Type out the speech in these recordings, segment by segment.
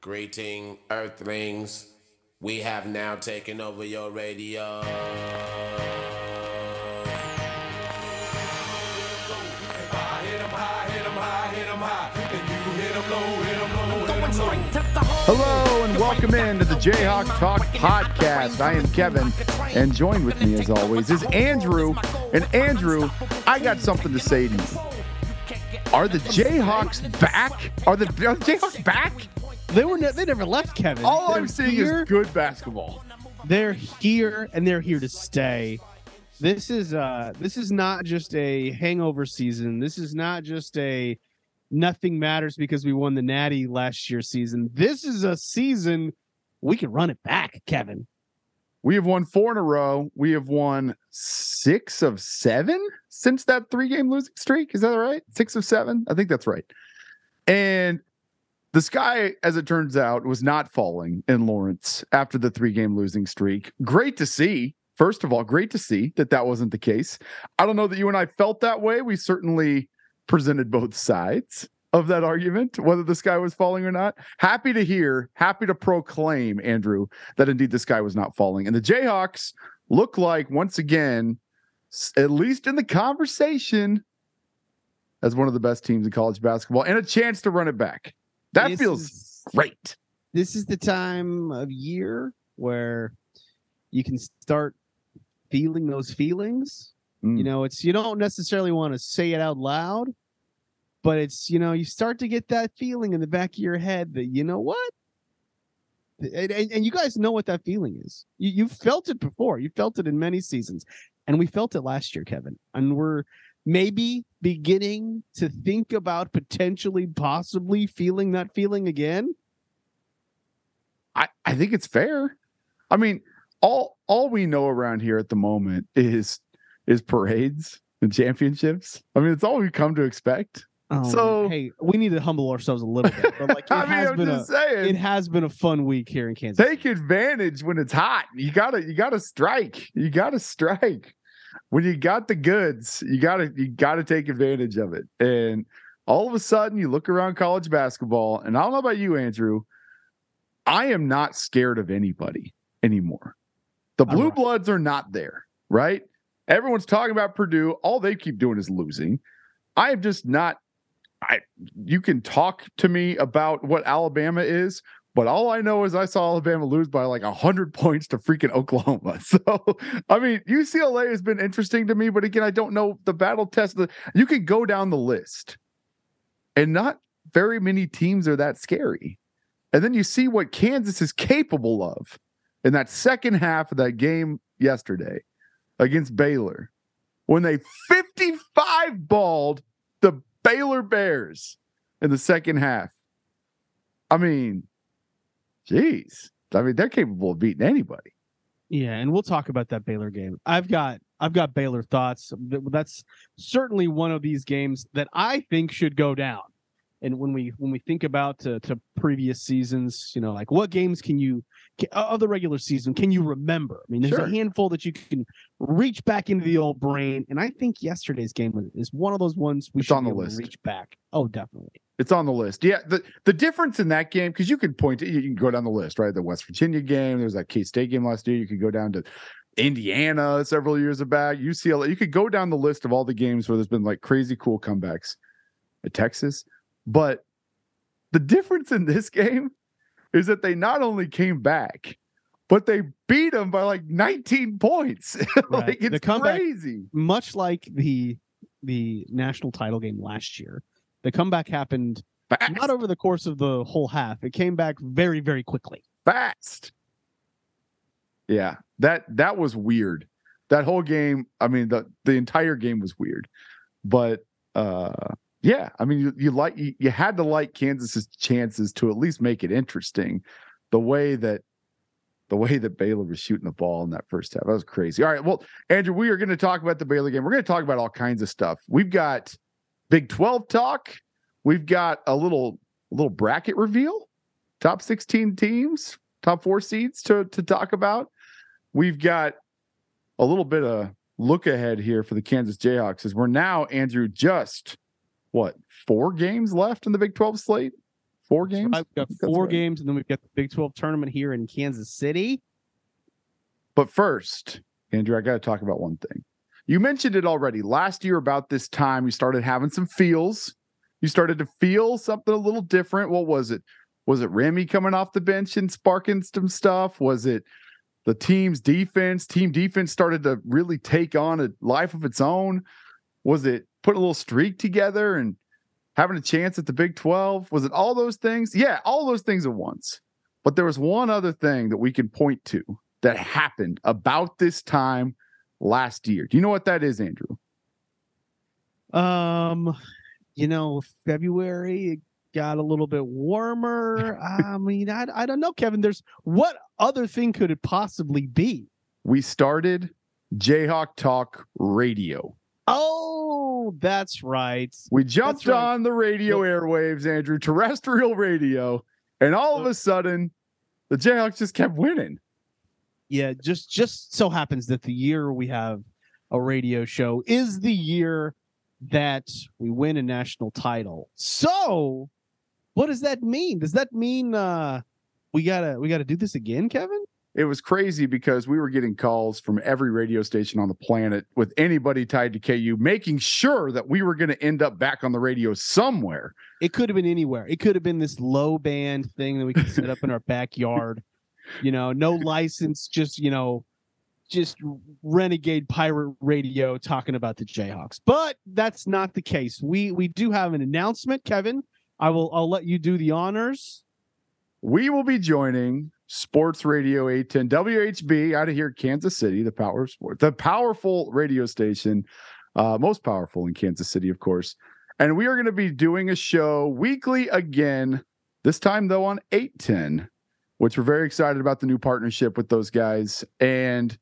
Greeting, Earthlings. We have now taken over your radio. Hello and welcome in to the Jayhawk Talk podcast. I am Kevin, and joined with me as always is Andrew. And Andrew, I got something to say to you. Are the Jayhawks back? Are the, are the Jayhawks back? They were ne- they never left Kevin. All They're I'm seeing here, is good basketball. They're here and they're here to stay. This is uh this is not just a hangover season. This is not just a nothing matters because we won the Natty last year season. This is a season we can run it back, Kevin. We have won four in a row. We have won six of seven since that three game losing streak. Is that right? Six of seven? I think that's right. And the sky, as it turns out, was not falling in Lawrence after the three game losing streak. Great to see. First of all, great to see that that wasn't the case. I don't know that you and I felt that way. We certainly presented both sides of that argument, whether the sky was falling or not. Happy to hear, happy to proclaim, Andrew, that indeed the sky was not falling. And the Jayhawks look like, once again, at least in the conversation, as one of the best teams in college basketball and a chance to run it back. That This feels is- great. This is the time of year where you can start feeling those feelings Mm. You know, it's you don't necessarily want to say it out loud, but it's you know, you start to get that feeling in the back of your head that you know what? And, and, and you guys know what that feeling is. You you've felt it before. You felt it in many seasons. And we felt it last year, Kevin. And we're maybe beginning to think about potentially possibly feeling that feeling again. I, I think it's fair. I mean, all all we know around here at the moment is is parades and championships. I mean, it's all we come to expect. Oh, man. So- hey, we need to humble ourselves a little bit. But like it I mean, has I'm been a saying. it has been a fun week here in Kansas. take advantage when it's hot. You gotta you gotta strike. You gotta strike. When you got the goods, you gotta you gotta take advantage of it. And all of a sudden you look around college basketball, and I don't know about you, Andrew. I am not scared of anybody anymore. The blue right. bloods are not there, right? Everyone's talking about Purdue. All they keep doing is losing. I am just not I you can talk to me about what Alabama is, but all I know is I saw Alabama lose by like 100 points to freaking Oklahoma. So, I mean, UCLA has been interesting to me, but again, I don't know the battle test. You could go down the list, and not very many teams are that scary. And then you see what Kansas is capable of in that second half of that game yesterday against Baylor when they 55 balled the Baylor Bears in the second half. I mean, geez. I mean, they're capable of beating anybody. Yeah, and we'll talk about that Baylor game. I've got I've got Baylor thoughts. That's certainly one of these games that I think should go down. And when we when we think about to, to previous seasons, you know, like what games can you of the regular season can you remember? I mean, there's Sure. a handful that you can reach back into the old brain, and I think yesterday's game was- is one of those ones we It's should on the list. reach back. Oh, definitely. It's on the list. Yeah. The, the difference in that game, because you could point to, you can go down the list, right? The West Virginia game, there's that K State game last year. You could go down to Indiana several years back, UCLA. You could go down the list of all the games where there's been like crazy cool comebacks at Texas. But the difference in this game is that they not only came back, but they beat them by like 19 points. like Right. The it's comeback- crazy. Much like the the national title game last year, the comeback happened Fast. not over the course of the whole half. It came back very, very quickly. fast. Yeah, that that was weird. That whole game, I mean, the the entire game was weird. But uh yeah, I mean you, you like you, you had to like Kansas's chances to at least make it interesting. The way that the way that Baylor was shooting the ball in that first half. That was crazy. All right. Well, Andrew, we are going to talk about the Baylor game. We're going to talk about all kinds of stuff. We've got Big 12 talk. We've got a little a little bracket reveal. Top 16 teams, top 4 seeds to to talk about. We've got a little bit of look ahead here for the Kansas Jayhawks as we're now Andrew just what, 4 games left in the Big 12 slate? Four games. We've got four right. games, and then we've got the Big 12 tournament here in Kansas City. But first, Andrew, I got to talk about one thing. You mentioned it already. Last year, about this time, you started having some feels. You started to feel something a little different. What was it? Was it Remy coming off the bench and sparking some stuff? Was it the team's defense? Team defense started to really take on a life of its own. Was it put a little streak together and having a chance at the Big 12? Was it all those things? Yeah, all those things at once. But there was one other thing that we can point to that happened about this time last year. Do you know what that is, Andrew? Um, you know, February it got a little bit warmer. I mean, I, I don't know, Kevin. There's what other thing could it possibly be? We started Jayhawk Talk Radio. Oh, that's right. We jumped right. on the radio airwaves, Andrew, terrestrial radio, and all of a sudden, the Jayhawks just kept winning. Yeah, just just so happens that the year we have a radio show is the year that we win a national title. So, what does that mean? Does that mean uh we gotta we gotta do this again, Kevin? It was crazy because we were getting calls from every radio station on the planet with anybody tied to KU, making sure that we were going to end up back on the radio somewhere. It could have been anywhere. It could have been this low band thing that we could set up in our backyard. You know, no license, just you know, just renegade pirate radio talking about the Jayhawks. But that's not the case. We we do have an announcement, Kevin. I will I'll let you do the honors. we will be joining Sports Radio 810 WHB out of here, Kansas City, the power of sport, the powerful radio station, uh, most powerful in Kansas City, of course. And we are going to be doing a show weekly again, this time though on 810, which we're very excited about the new partnership with those guys. And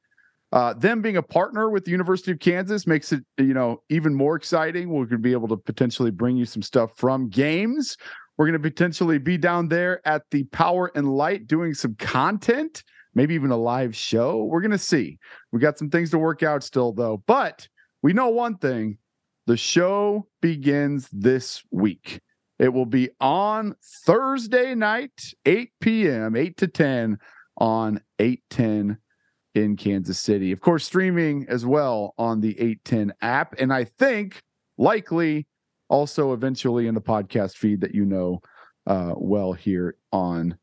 uh, them being a partner with the University of Kansas makes it, you know, even more exciting. We're going to be able to potentially bring you some stuff from games. We're going to potentially be down there at the Power and Light doing some content, maybe even a live show. We're going to see. We got some things to work out still, though. But we know one thing the show begins this week. It will be on Thursday night, 8 p.m., 8 to 10 on 810 in Kansas City. Of course, streaming as well on the 810 app. And I think likely also eventually in the podcast feed that you know uh, well here on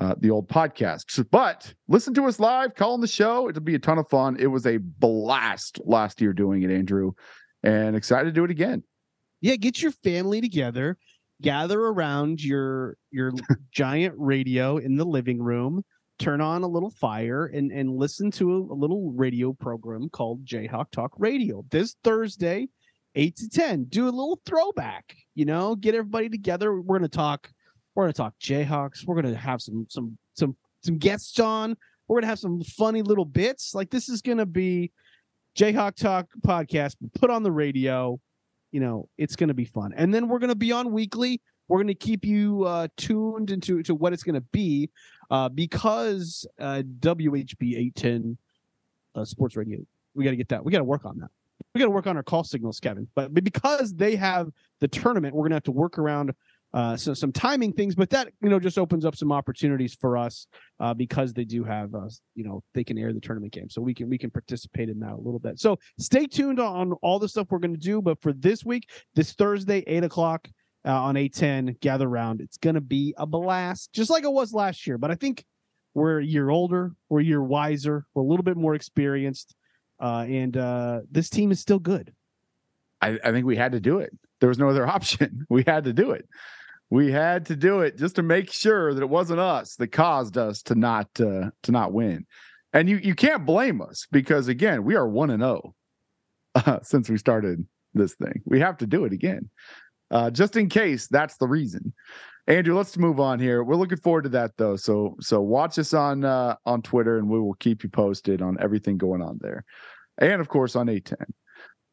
uh, the old podcast. But listen to us live, call on the show. It'll be a ton of fun. It was a blast last year doing it, Andrew, and excited to do it again. Yeah, get your family together, gather around your your giant radio in the living room, turn on a little fire and and listen to a, a little radio program called Jayhawk Talk Radio. This Thursday, 8 to 10. Do a little throwback, you know, get everybody together. We're to talk we're to talk Jayhawks. We're to have some some some some guests on. We're to have some funny little bits. Like this is to be Jayhawk Talk podcast put on the radio you know it's to be fun and then we're to be on weekly we're to keep you uh, tuned into to what it's to be uh, because uh, whb 810 uh, sports radio we got to get that we got to work on that we got to work on our call signals kevin but, but because they have the tournament we're going to have to work around uh, so some timing things but that you know just opens up some opportunities for us uh, because they do have uh, you know they can air the tournament game so we can we can participate in that a little bit. So stay tuned on all the stuff we're going to do but for this week this thursday 8 o'clock uh, on 810 gather round. It's going to be a blast just like it was last year but i think we're a year older we're a year wiser we're a little bit more experienced uh, and uh, this team is still good I, I think we had to do it. There was no other option. We had to do it. We had to do it just to make sure that it wasn't us that caused us to not uh, to not win. And you you can't blame us because again we are one and zero uh, since we started this thing. We have to do it again, uh, just in case that's the reason. Andrew, let's move on here. We're looking forward to that though. So so watch us on uh, on Twitter and we will keep you posted on everything going on there, and of course on 810.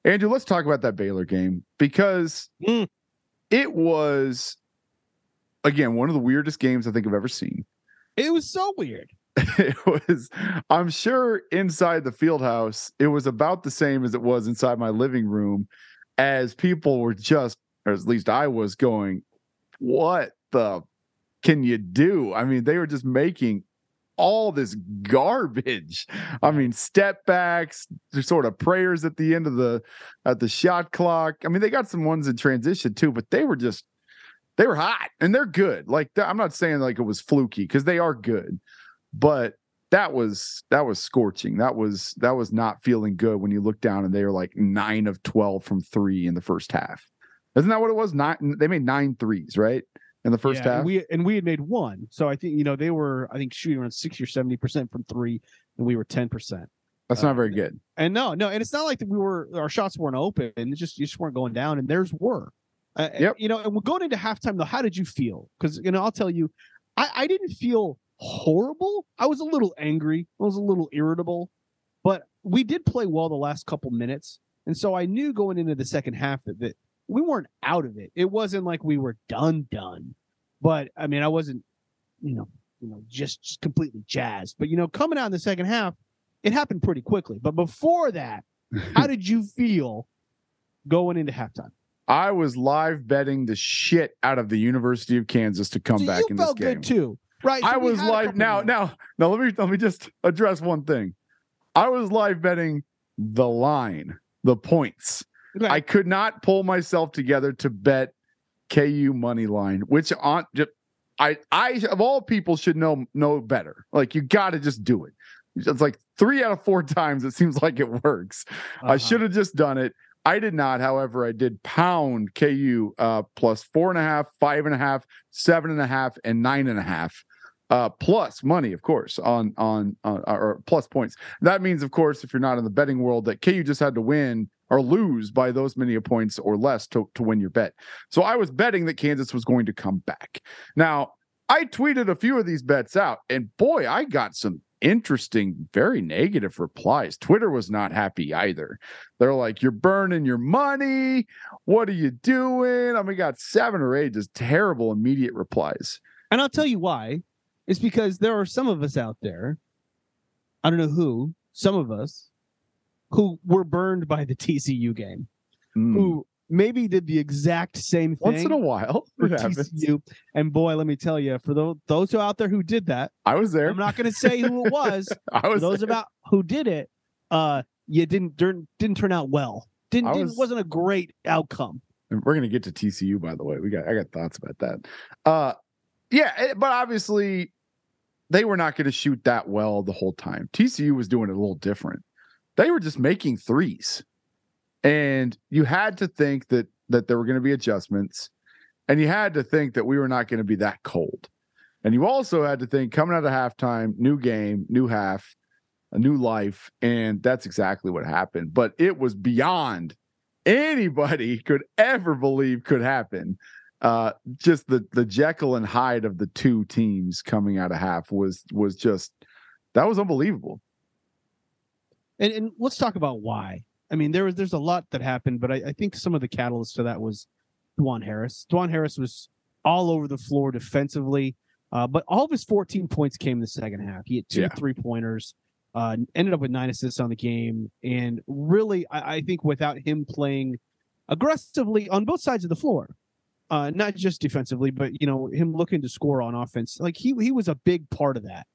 Andrew, let's talk about that Baylor game because Mm. it was again one of the weirdest games I think I've ever seen. it was so weird It was, I'm sure, inside the field house, it was about the same as it was inside my living room, as people were just, or at least I was going, what the can you do? I mean, they were just making all this garbage. I mean, step backs, sort of prayers at the end of the at the shot clock. I mean, they got some ones in transition too, but they were just they were hot and they're good. Like I'm not saying like it was fluky because they are good, but that was that was scorching. That was that was not feeling good when you look down and they were like nine of twelve from three in the first half. Isn't that what it was? Nine. They made nine threes, right? In the first Yeah, half. And we and we had made one. So I think, you know, they were I think shooting around 60 or 70% from 3 and we were 10%. That's uh, not very good. And no, no, and it's not like that we were our shots weren't open. It's just you just weren't going down, and theirs were. Uh, Yep. You know, and we're going into halftime though. How did you feel? Because you know, I'll tell you, I, I didn't feel horrible. I was a little angry. I was a little irritable, but we did play well the last couple minutes, and so I knew going into the second half that, that we weren't out of it. It wasn't like we were done, done. But I mean, I wasn't, you know, you know, just, just completely jazzed. But you know, coming out in the second half, it happened pretty quickly. But before that, how did you feel going into halftime? I was live betting the shit out of the University of Kansas to come so back in this felt game. good too, right? I So we was live now. Now, now, let me let me just address one thing. I was live betting the line, the points. Okay. I could not pull myself together to bet KU money line, which on I I of all people should know know better. Like you got to just do it. It's like three out of four times it seems like it works. I Uh-huh. should have just done it. I did not. However, I did pound KU uh, plus four and a half, five and a half, seven and a half, and nine and a half. Uh, plus money, of course, on on uh, or plus points. That means, of course, if you're not in the betting world, that KU just had to win or lose by those many points or less to, to win your bet. So I was betting that Kansas was going to come back. Now, I tweeted a few of these bets out, and boy, I got some interesting, very negative replies. Twitter was not happy either. They're like, You're burning your money. What are you doing? I mean, got seven or eight just terrible immediate replies. And I'll tell you why. It's because there are some of us out there, I don't know who, some of us, who were burned by the TCU game, Mm. who maybe did the exact same thing Once in a while, for it happens. TCU. And boy, let me tell you, for those those who out there who did that, I was there. I'm not going to say who it was. I was those there. about who did it, uh, you didn't didn't, didn't turn out well. Didn't, I didn't was- wasn't a great outcome. And we're gonna get to TCU by the way. We got I got thoughts about that. Uh yeah, eh, but obviously they were not gonna shoot that well the whole time. TCU was doing it a little different. They were just making threes. And you had to think that that there were gonna be adjustments, and you had to think that we were not gonna be that cold. And you also had to think coming out of halftime, new game, new half, a new life, and that's exactly what happened. But it was beyond anybody could ever believe could happen. Uh, just the the Jekyll and Hyde of the two teams coming out of half was was just that was unbelievable. And, and let's talk about why. I mean, there was there's a lot that happened, but I, I think some of the catalyst to that was Dajuan Harris. Dajuan Harris was all over the floor defensively, uh, but all of his 14 points came in the second half. He had two Yeah. three pointers, uh, ended up with nine assists on the game, and really, I, I think without him playing aggressively on both sides of the floor, uh, not just defensively, but you know him looking to score on offense, like he he was a big part of that.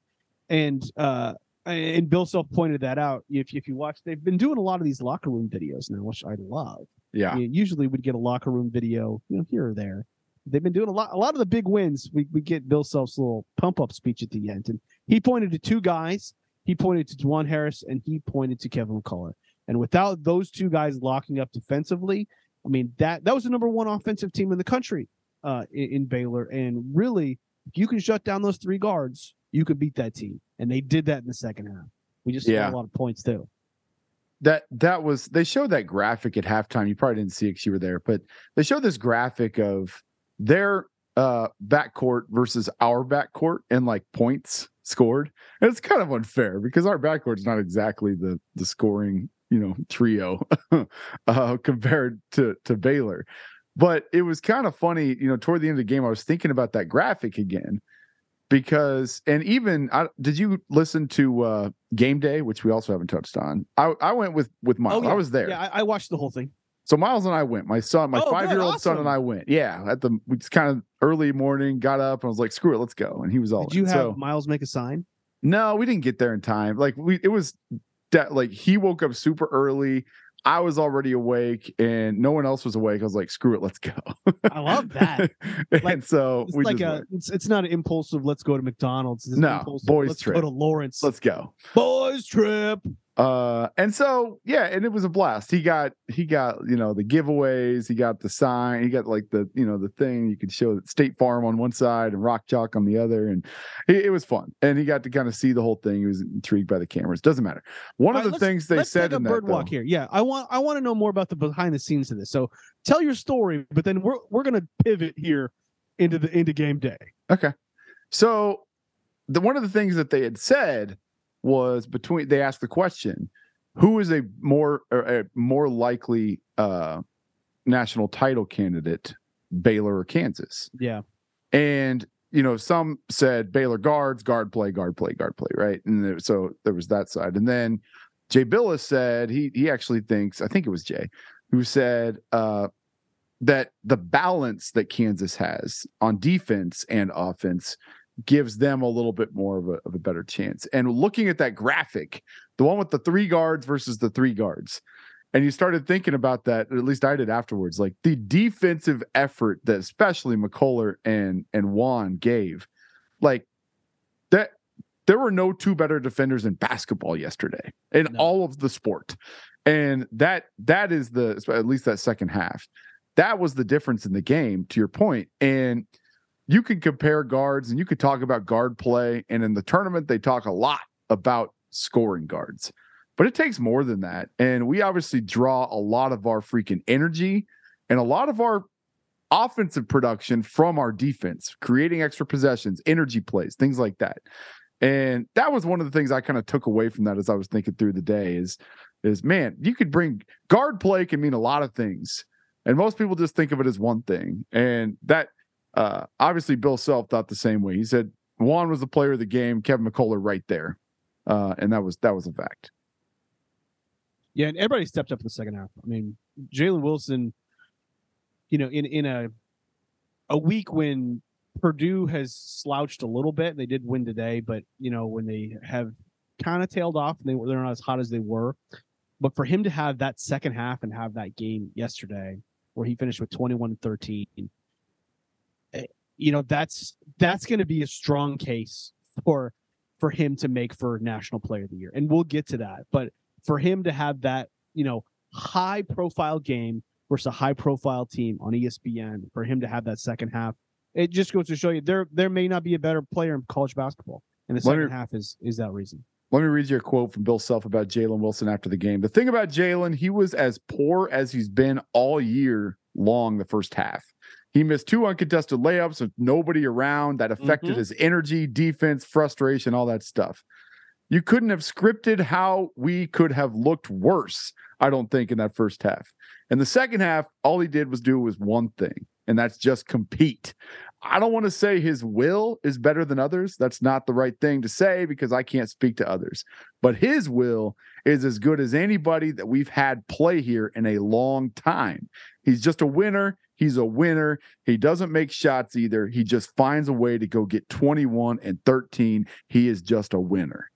And uh, and Bill Self pointed that out. If if you watch, they've been doing a lot of these locker room videos now, which I love. Yeah. You usually would get a locker room video, you know, here or there. They've been doing a lot. A lot of the big wins, we we get Bill Self's little pump up speech at the end, and he pointed to two guys. He pointed to Dajuan Harris and he pointed to Kevin McCullar. And without those two guys locking up defensively, I mean that that was the number one offensive team in the country uh, in, in Baylor. And really, if you can shut down those three guards, you could beat that team. And they did that in the second half. We just Yeah. scored a lot of points too. that that was they showed that graphic at halftime. You probably didn't see it because you were there, but they showed this graphic of their uh backcourt versus our backcourt and like points scored. And it's kind of unfair because our backcourt's not exactly the the scoring, you know, trio uh compared to to Baylor. But it was kind of funny, you know, toward the end of the game, I was thinking about that graphic again because and even I, did you listen to uh game day which we also haven't touched on i i went with with miles i was there Oh, Yeah, I, I watched the whole thing. So Miles and I went. My son, my Oh, five year old son and I went. Yeah, at the we just kind of early morning, got up and was like, "Screw it, let's go." And he was all. Did you in. have So- Miles make a sign? no, we didn't get there in time. Like we, it was that like he woke up super early. I was already awake, and no one else was awake. I was like, "Screw it, let's go." I love that. and Like, so It's we like just a. It's, it's not an impulsive. Let's go to McDonald's. It's No, boys let's trip. go to Lawrence. let's go. boys trip. Uh, and so yeah, and it was a blast. He got he got you know the giveaways. He got the sign. He got like the you know the thing you could show that State Farm on one side and Rock Chalk on the other, and it, it was fun. And he got to kind of see the whole thing. He was intrigued by the cameras. Doesn't matter. One All of right, the things they Let's said in that bird walk though- here. Yeah, I want I want to know more about the behind the scenes of this. So tell your story, but then we're we're gonna pivot here into the into game day. Okay. So the one of the things that they had said was between they asked the question, who is a more or a more likely uh national title candidate, Baylor or Kansas? Yeah. And you know, some said Baylor guards, guard play, guard play, guard play, right? And there, so there was that side. And then Jay Bilas said he he actually thinks, I think it was Jay, who said uh that the balance that Kansas has on defense and offense gives them a little bit more of a, of a better chance. And looking at that graphic, the one with the three guards versus the three guards, and you started thinking about that, at least I did afterwards, like the defensive effort that especially McCullar and and Juan gave, like that there were no two better defenders in basketball yesterday in No. all of the sport. And that that is the at least that second half. That was the difference in the game, to your point. And you could compare guards and you could talk about guard play. And in the tournament, they talk a lot about scoring guards, but it takes more than that. And we obviously draw a lot of our freaking energy and a lot of our offensive production from our defense, creating extra possessions, energy plays, things like that. And that was one of the things I kind of took away from that as I was thinking through the day is is man, you could bring guard play can mean a lot of things. And most people just think of it as one thing. And that uh obviously Bill Self thought the same way. He said Juan was the player of the game, Kevin McCullar right there. Uh and that was that was a fact. Yeah, and everybody stepped up in the second half. I mean, Jalen Wilson, you know, in in a a week when Purdue has slouched a little bit, they did win today, but you know, when they have kind of tailed off and they were they're not as hot as they were. But for him to have that second half and have that game yesterday where he finished with 21 and 13, eh, you know, that's that's going to be a strong case for for him to make for national player of the year. And we'll get to that. But for him to have that, you know, high profile game versus a high profile team on ESPN, for him to have that second half, it just goes to show you there there may not be a better player in college basketball. And the Let me- second half is is that reason. Let me read you a quote from Bill Self about Jalen Wilson after the game. The thing about Jalen, he was as poor as he's been all year long the first half. He missed two uncontested layups with nobody around that affected Mhm. his energy, defense, frustration, all that stuff. You couldn't have scripted how we could have looked worse, I don't think, in that first half. In the second half, all he did was do was one thing, and that's just compete. I don't want to say his will is better than others. That's not the right thing to say because I can't speak to others. But his will is as good as anybody that we've had play here in a long time. He's just a winner. He's a winner. He doesn't make shots either. He just finds a way to go get 21 and 13. He is just a winner.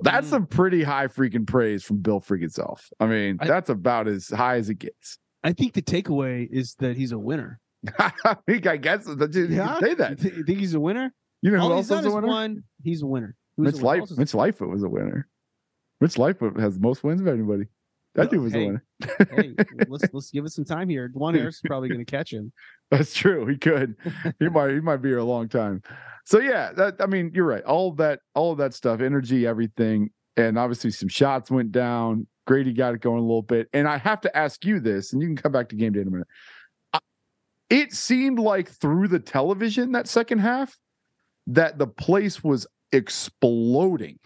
That's Mm. some pretty high freaking praise from Bill freaking self. I mean, I- that's about as high as it gets. I think the takeaway is that he's a winner. I think I guess that you, can say that. you think he's a winner? You know who All else was a winner? won. He's a winner. Who's Mitch a winner? Life, Mitch Lightfoot was a winner. Mitch Lightfoot has the most wins of anybody. That dude was hey. winner. hey, let's let's give it some time here. Dajuan Harris is probably going to catch him. That's true. He could. he might. He might be here a long time. So yeah, that I mean, you're right. All that, all of that stuff, energy, everything, and obviously some shots went down. Gradey got it going a little bit. And I have to ask you this, and you can come back to game day in a minute. It seemed like through the television that second half that the place was exploding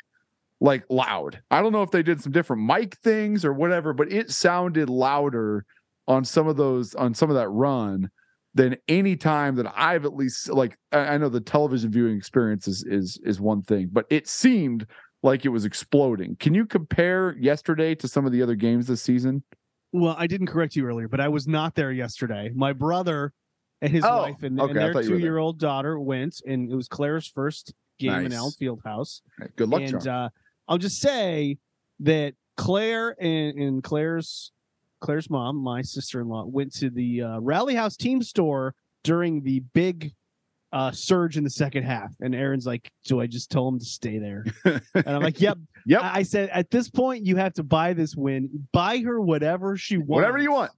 like loud. I don't know if they did some different mic things or whatever, but it sounded louder on some of those on some of that run than any time that I've at least like I I know the television viewing experience is is is one thing, but it seemed like it was exploding. Can you compare yesterday to some of the other games this season? Well, I didn't correct you earlier, but I was not there yesterday. My brother and his Oh, wife and, okay, and their were there. two-year-old daughter went, and it was Claire's first game in Nice. Allen Fieldhouse. Good luck, and John. uh, I'll just say that Claire and, and Claire's Claire's mom, my sister-in-law, went to the uh, Rally House team store during the big uh, surge in the second half, and Aaron's like, "Do I just tell him to stay there?" and I'm like, "Yep." Yep. I I said, "At this point, you have to buy this win. Buy her whatever she wants. Whatever you want.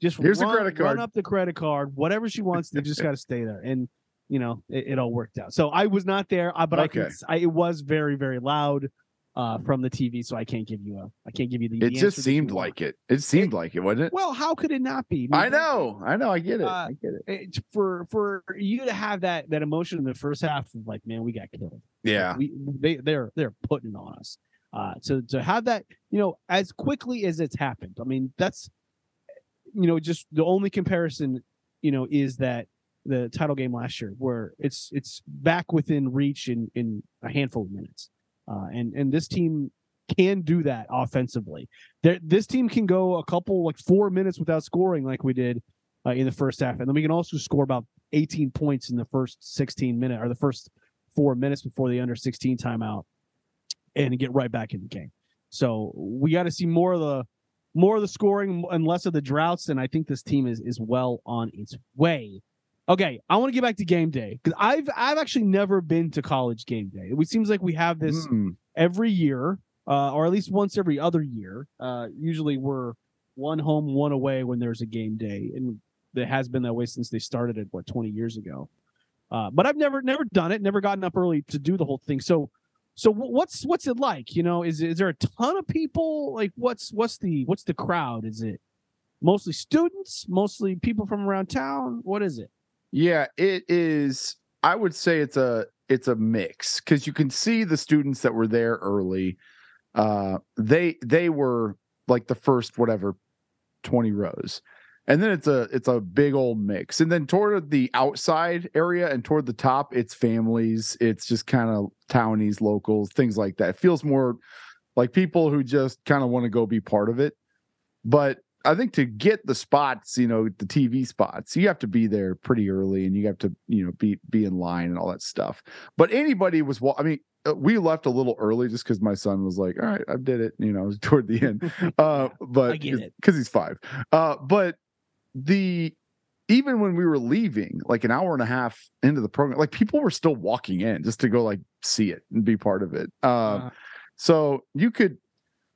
Just Here's the run, credit Run up the credit card. Whatever she wants, they just got to stay there." And you know, it, it all worked out. So I was not there, uh, but I, Okay. s- I it was very very loud uh, from the TV. So I can't give you a I can't give you the. It just seemed like it. It seemed like it, wasn't it? Well, how could it not be? I mean, know. I know. I get it. Uh, I get it. it's for for you to have that that emotion in the first half of like, man, we got killed. Yeah. we they they're they're putting on us. Uh, to to have that, you know, as quickly as it's happened. I mean, that's you know, just the only comparison, you know, is that the title game last year, where it's it's back within reach in in a handful of minutes, uh, and and this team can do that offensively. There, this team can go a couple like four minutes without scoring like we did uh, in the first half, and then we can also score about 18 points in the first 16 minute or the first four minutes before the under 16 timeout, and get right back in the game. So we got to see more of the more of the scoring and less of the droughts, and I think this team is is well on its way. Okay, I want to get back to game day because I've I've actually never been to college game day. It seems like we have this Mm. every year, uh, or at least once every other year. Uh, usually we're one home, one away when there's a game day, and it has been that way since they started it what 20 years ago. Uh, but I've never never done it, never gotten up early to do the whole thing. So, so what's what's it like? You know, is is there a ton of people? Like, what's what's the what's the crowd? Is it mostly students, mostly people from around town? What is it? Yeah, it is. I would say it's a it's a mix because you can see the students that were there early. Uh, they they were like the first whatever twenty rows, and then it's a it's a big old mix. And then toward the outside area and toward the top, it's families. It's just kind of townies, locals, things like that. It feels more like people who just kind of want to go be part of it. But I think to get the spots, you know, the TV spots, you have to be there pretty early, and you have to, you know, be be in line and all that stuff. But anybody was, wa- I mean, uh, we left a little early just because my son was like, "All right, I did it," you know, toward the end. Uh, but I get it. because he's five. Uh, but the even when we were leaving, like an hour and a half into the program, like people were still walking in just to go like see it and be part of it. Uh, Uh, so you could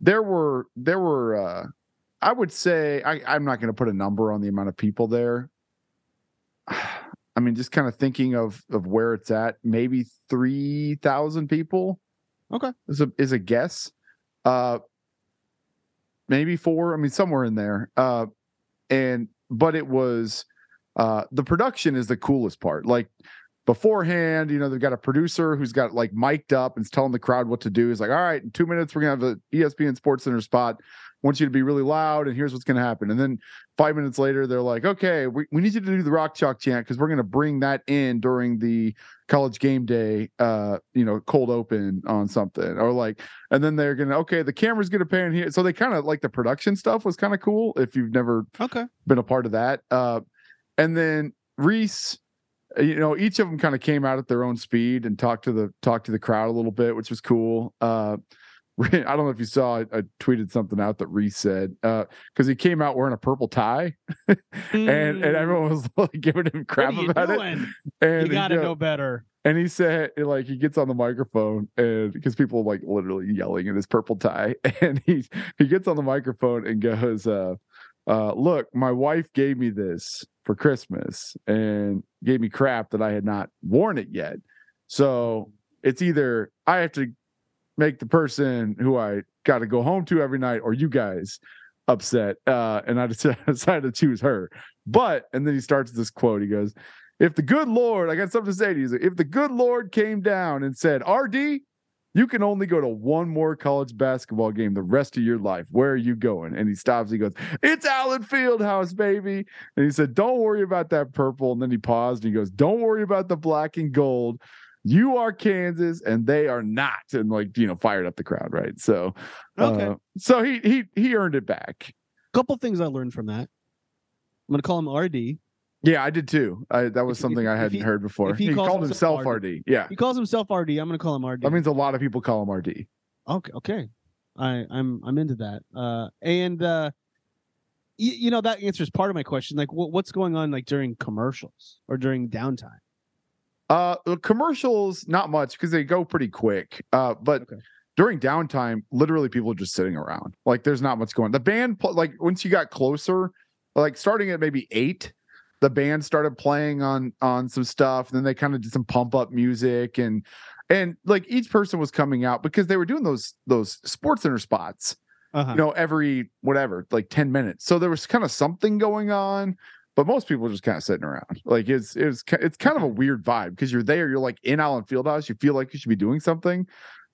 there were there were uh I would say I, I'm not gonna put a number on the amount of people there. I mean, just kind of thinking of of where it's at, maybe three thousand people. Okay. Is a is a guess. Uh maybe four. I mean, somewhere in there. Uh and but it was uh the production is the coolest part. Like beforehand, you know, they've got a producer who's got like mic'd up and is telling the crowd what to do. He's like, all right, in two minutes, we're gonna have a E ESPN Sports Center spot. Want you to be really loud, and here's what's gonna happen. And then five minutes later, they're like, okay, we, we need you to do the rock chalk chant because we're gonna bring that in during the college game day, uh, you know, cold open on something. Or like, and then they're gonna, okay, the camera's gonna pan here. So they kind of like the production stuff was kind of cool if you've never okay. been a part of that. Uh, and then Rece, you know, each of them kind of came out at their own speed and talked to the talked to the crowd a little bit, which was cool. Uh, I don't know if you saw, I, I tweeted something out that Rece said because he came out wearing a purple tie, and and everyone was like giving him crap you about it. And You he got to go- know better. and he said, like, he gets on the microphone, and because people like literally yelling in his purple tie, and he he gets on the microphone and goes, uh, uh, "Look, my wife gave me this for Christmas, and gave me crap that I had not worn it yet. So it's either I have to make the person who I got to go home to every night, or you guys." upset uh and i decided to choose her but and then he starts this quote he goes if the good Lord, I got something to say to you. If the good Lord came down and said, RD, you can only go to one more college basketball game the rest of your life. Where are you going? And he stops. He goes, It's Allen Fieldhouse, baby. And he said, Don't worry about that purple. And then he paused and he goes, Don't worry about the black and gold. You are Kansas and they are not. And like, you know, fired up the crowd, right? So Okay. uh, so he he he earned it back. A couple things I learned from that. I'm gonna call him RD. Yeah, I did too. I, that was If- something if- I hadn't he- heard before. he he calls called himself himself RD. Yeah, He calls himself RD. I'm gonna call him RD. that means a lot of people call him RD. Okay, okay. I, I'm I'm into that. Uh, and uh, you, you know that answers part of my question. Like, what, what's going on like during commercials or during downtime? Uh, commercials, not much because they go pretty quick. Uh, but Okay. during downtime, literally people are just sitting around. Like there's not much going. The band, like once you got closer, like starting at maybe eight, the band started playing on on some stuff. And then they kind of did some pump up music and and like each person was coming out because they were doing those those sports center spots Uh-huh. you know, every whatever, like 10 minutes. So there was kind of something going on, but most people were just kind of sitting around. Like it's it's it's kind of a weird vibe because you're there, you're like in Allen Fieldhouse, you feel like you should be doing something,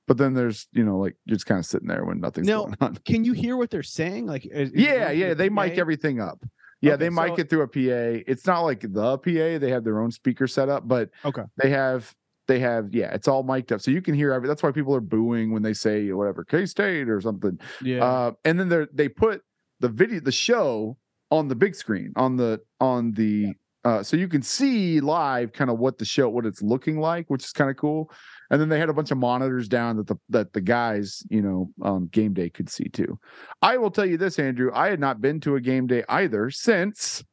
but then there's, you know, like you're just kind of sitting there when nothing's Now, going on. Can you hear what they're saying? Like, is- is Yeah, through yeah, the they mic everything up. Yeah, Okay, they mic so- it through a PA. It's not like the PA, they have their own speaker set up, but Okay. they have they have yeah, it's all mic'd up. So you can hear every that's why people are booing when they say whatever K-State or something. Yeah. Uh, and then they they put the video, the show on the big screen on the on the uh, so you can see live kind of what the show what it's looking like, which is kind of cool. And then they had a bunch of monitors down that the that the guys you know on game day could see too. I will tell you this, Andrew, I had not been to a game day either since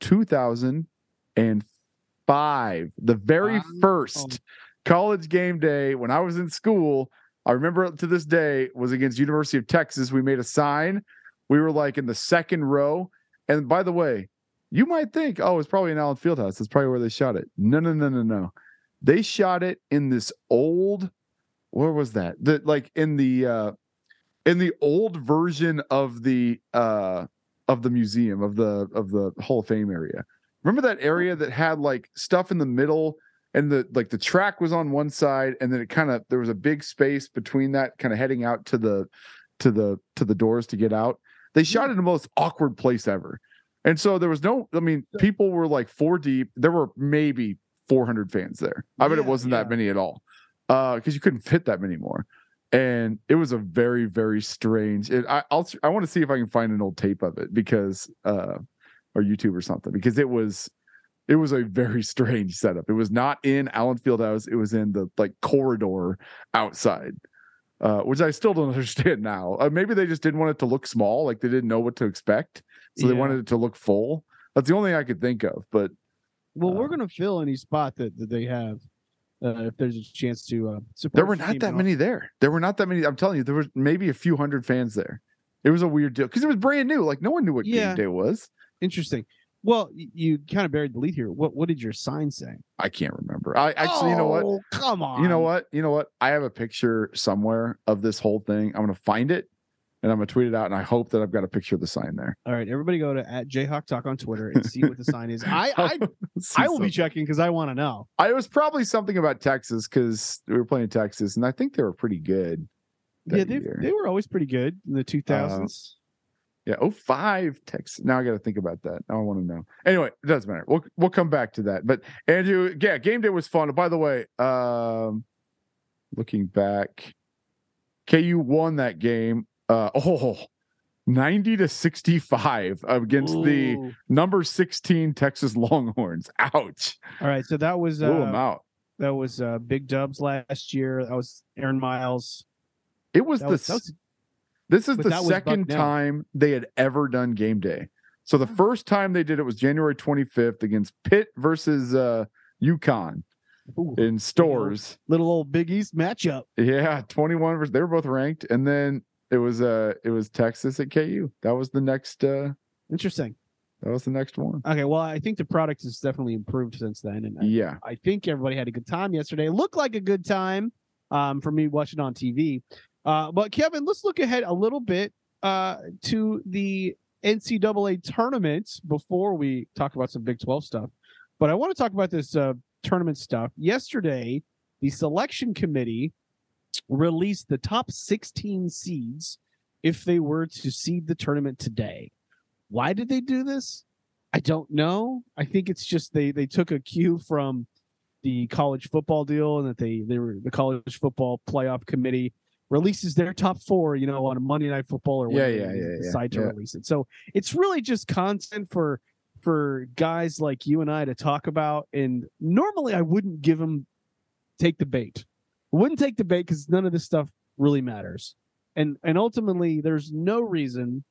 2005, the very Wow. first college game day when I was in school. I remember to this day was against University of Texas. We made a sign. We were like in the second row. And by the way, you might think, oh, it's probably an Allen Fieldhouse. That's probably where they shot it. No, no, no, no, no. They shot it in this old, where was that? The like in the uh in the old version of the uh of the museum of the of the Hall of Fame area. Remember that area that had like stuff in the middle and the like the track was on one side and then it kind of there was a big space between that kind of heading out to the to the to the doors to get out they shot it in the most awkward place ever. And so there was no i mean people were like four deep. There were maybe 400 fans there. I bet it wasn't that many at all uh because you couldn't fit that many more. And it was a very very strange it, i i'll i want to see if i can find an old tape of it because uh or youtube or something because it was it was a very strange setup. It was not in Allen Fieldhouse. It was in the like corridor outside, uh, which I still don't understand now. Uh, maybe they just didn't want it to look small, like they didn't know what to expect, so they wanted it to look full. That's the only thing I could think of. But well, we're uh, gonna fill any spot that, that they have, uh, if there's a chance to uh, support. there were not that many there. There were not that many. I'm telling you, there was maybe a few hundred fans there. It was a weird deal because it was brand new. Like no one knew what Yeah. game day was. Interesting. Well, you kind of buried the lead here. What what did your sign say? I can't remember. I actually, you know what? Oh, Come on. You know what? You know what? I have a picture somewhere of this whole thing. I'm gonna find it and I'm gonna tweet it out. And I hope that I've got a picture of the sign there. All right, everybody go to at Jayhawk Talk on Twitter and see what the sign is. I I, I will be checking because I want to know. I it was probably something about Texas because we were playing Texas, and I think they were pretty good. Yeah, they year. they were always pretty good in the 2000s. Yeah, oh five Texas. Now I got to think about that. Now I want to know. Anyway, it doesn't matter. We'll we'll come back to that. But Andrew, yeah, game day was fun. By the way, um, looking back, KU won that game. Uh, oh, 90 to 65 against the number 16 Texas Longhorns. Ouch. All right, so that was Blew them uh, out. that was uh, big dubs last year. That was Aaron Miles. It was That the was, was This is But the second time they had ever done game day. So the first time they did it was January 25th against Pitt versus uh UConn ooh, in Storrs. little old Big East matchup. Yeah, 21 versus they were both ranked. And then it was uh it was Texas at KU. That was the next uh Interesting. that was the next one. Okay, well, I think the product has definitely improved since then, and I, Yeah. I think everybody had a good time yesterday. It looked like a good time um, for me watching on TV. Uh, but Kevin, let's look ahead a little bit uh, to the NCAA tournament before we talk about some Big 12 stuff. But I want to talk about this uh, tournament stuff. Yesterday, the selection committee released the top 16 seeds if they were to seed the tournament today. Why did they do this? I don't know. I think it's just they they took a cue from the college football deal and that they they were the college football playoff committee releases their top four, you know, on a Monday Night Football or Yeah, yeah, they yeah, decide to yeah. release it. So it's really just content for for guys like you and I to talk about. And normally, I wouldn't give them take the bait. I wouldn't take the bait because none of this stuff really matters. And and ultimately, there's no reason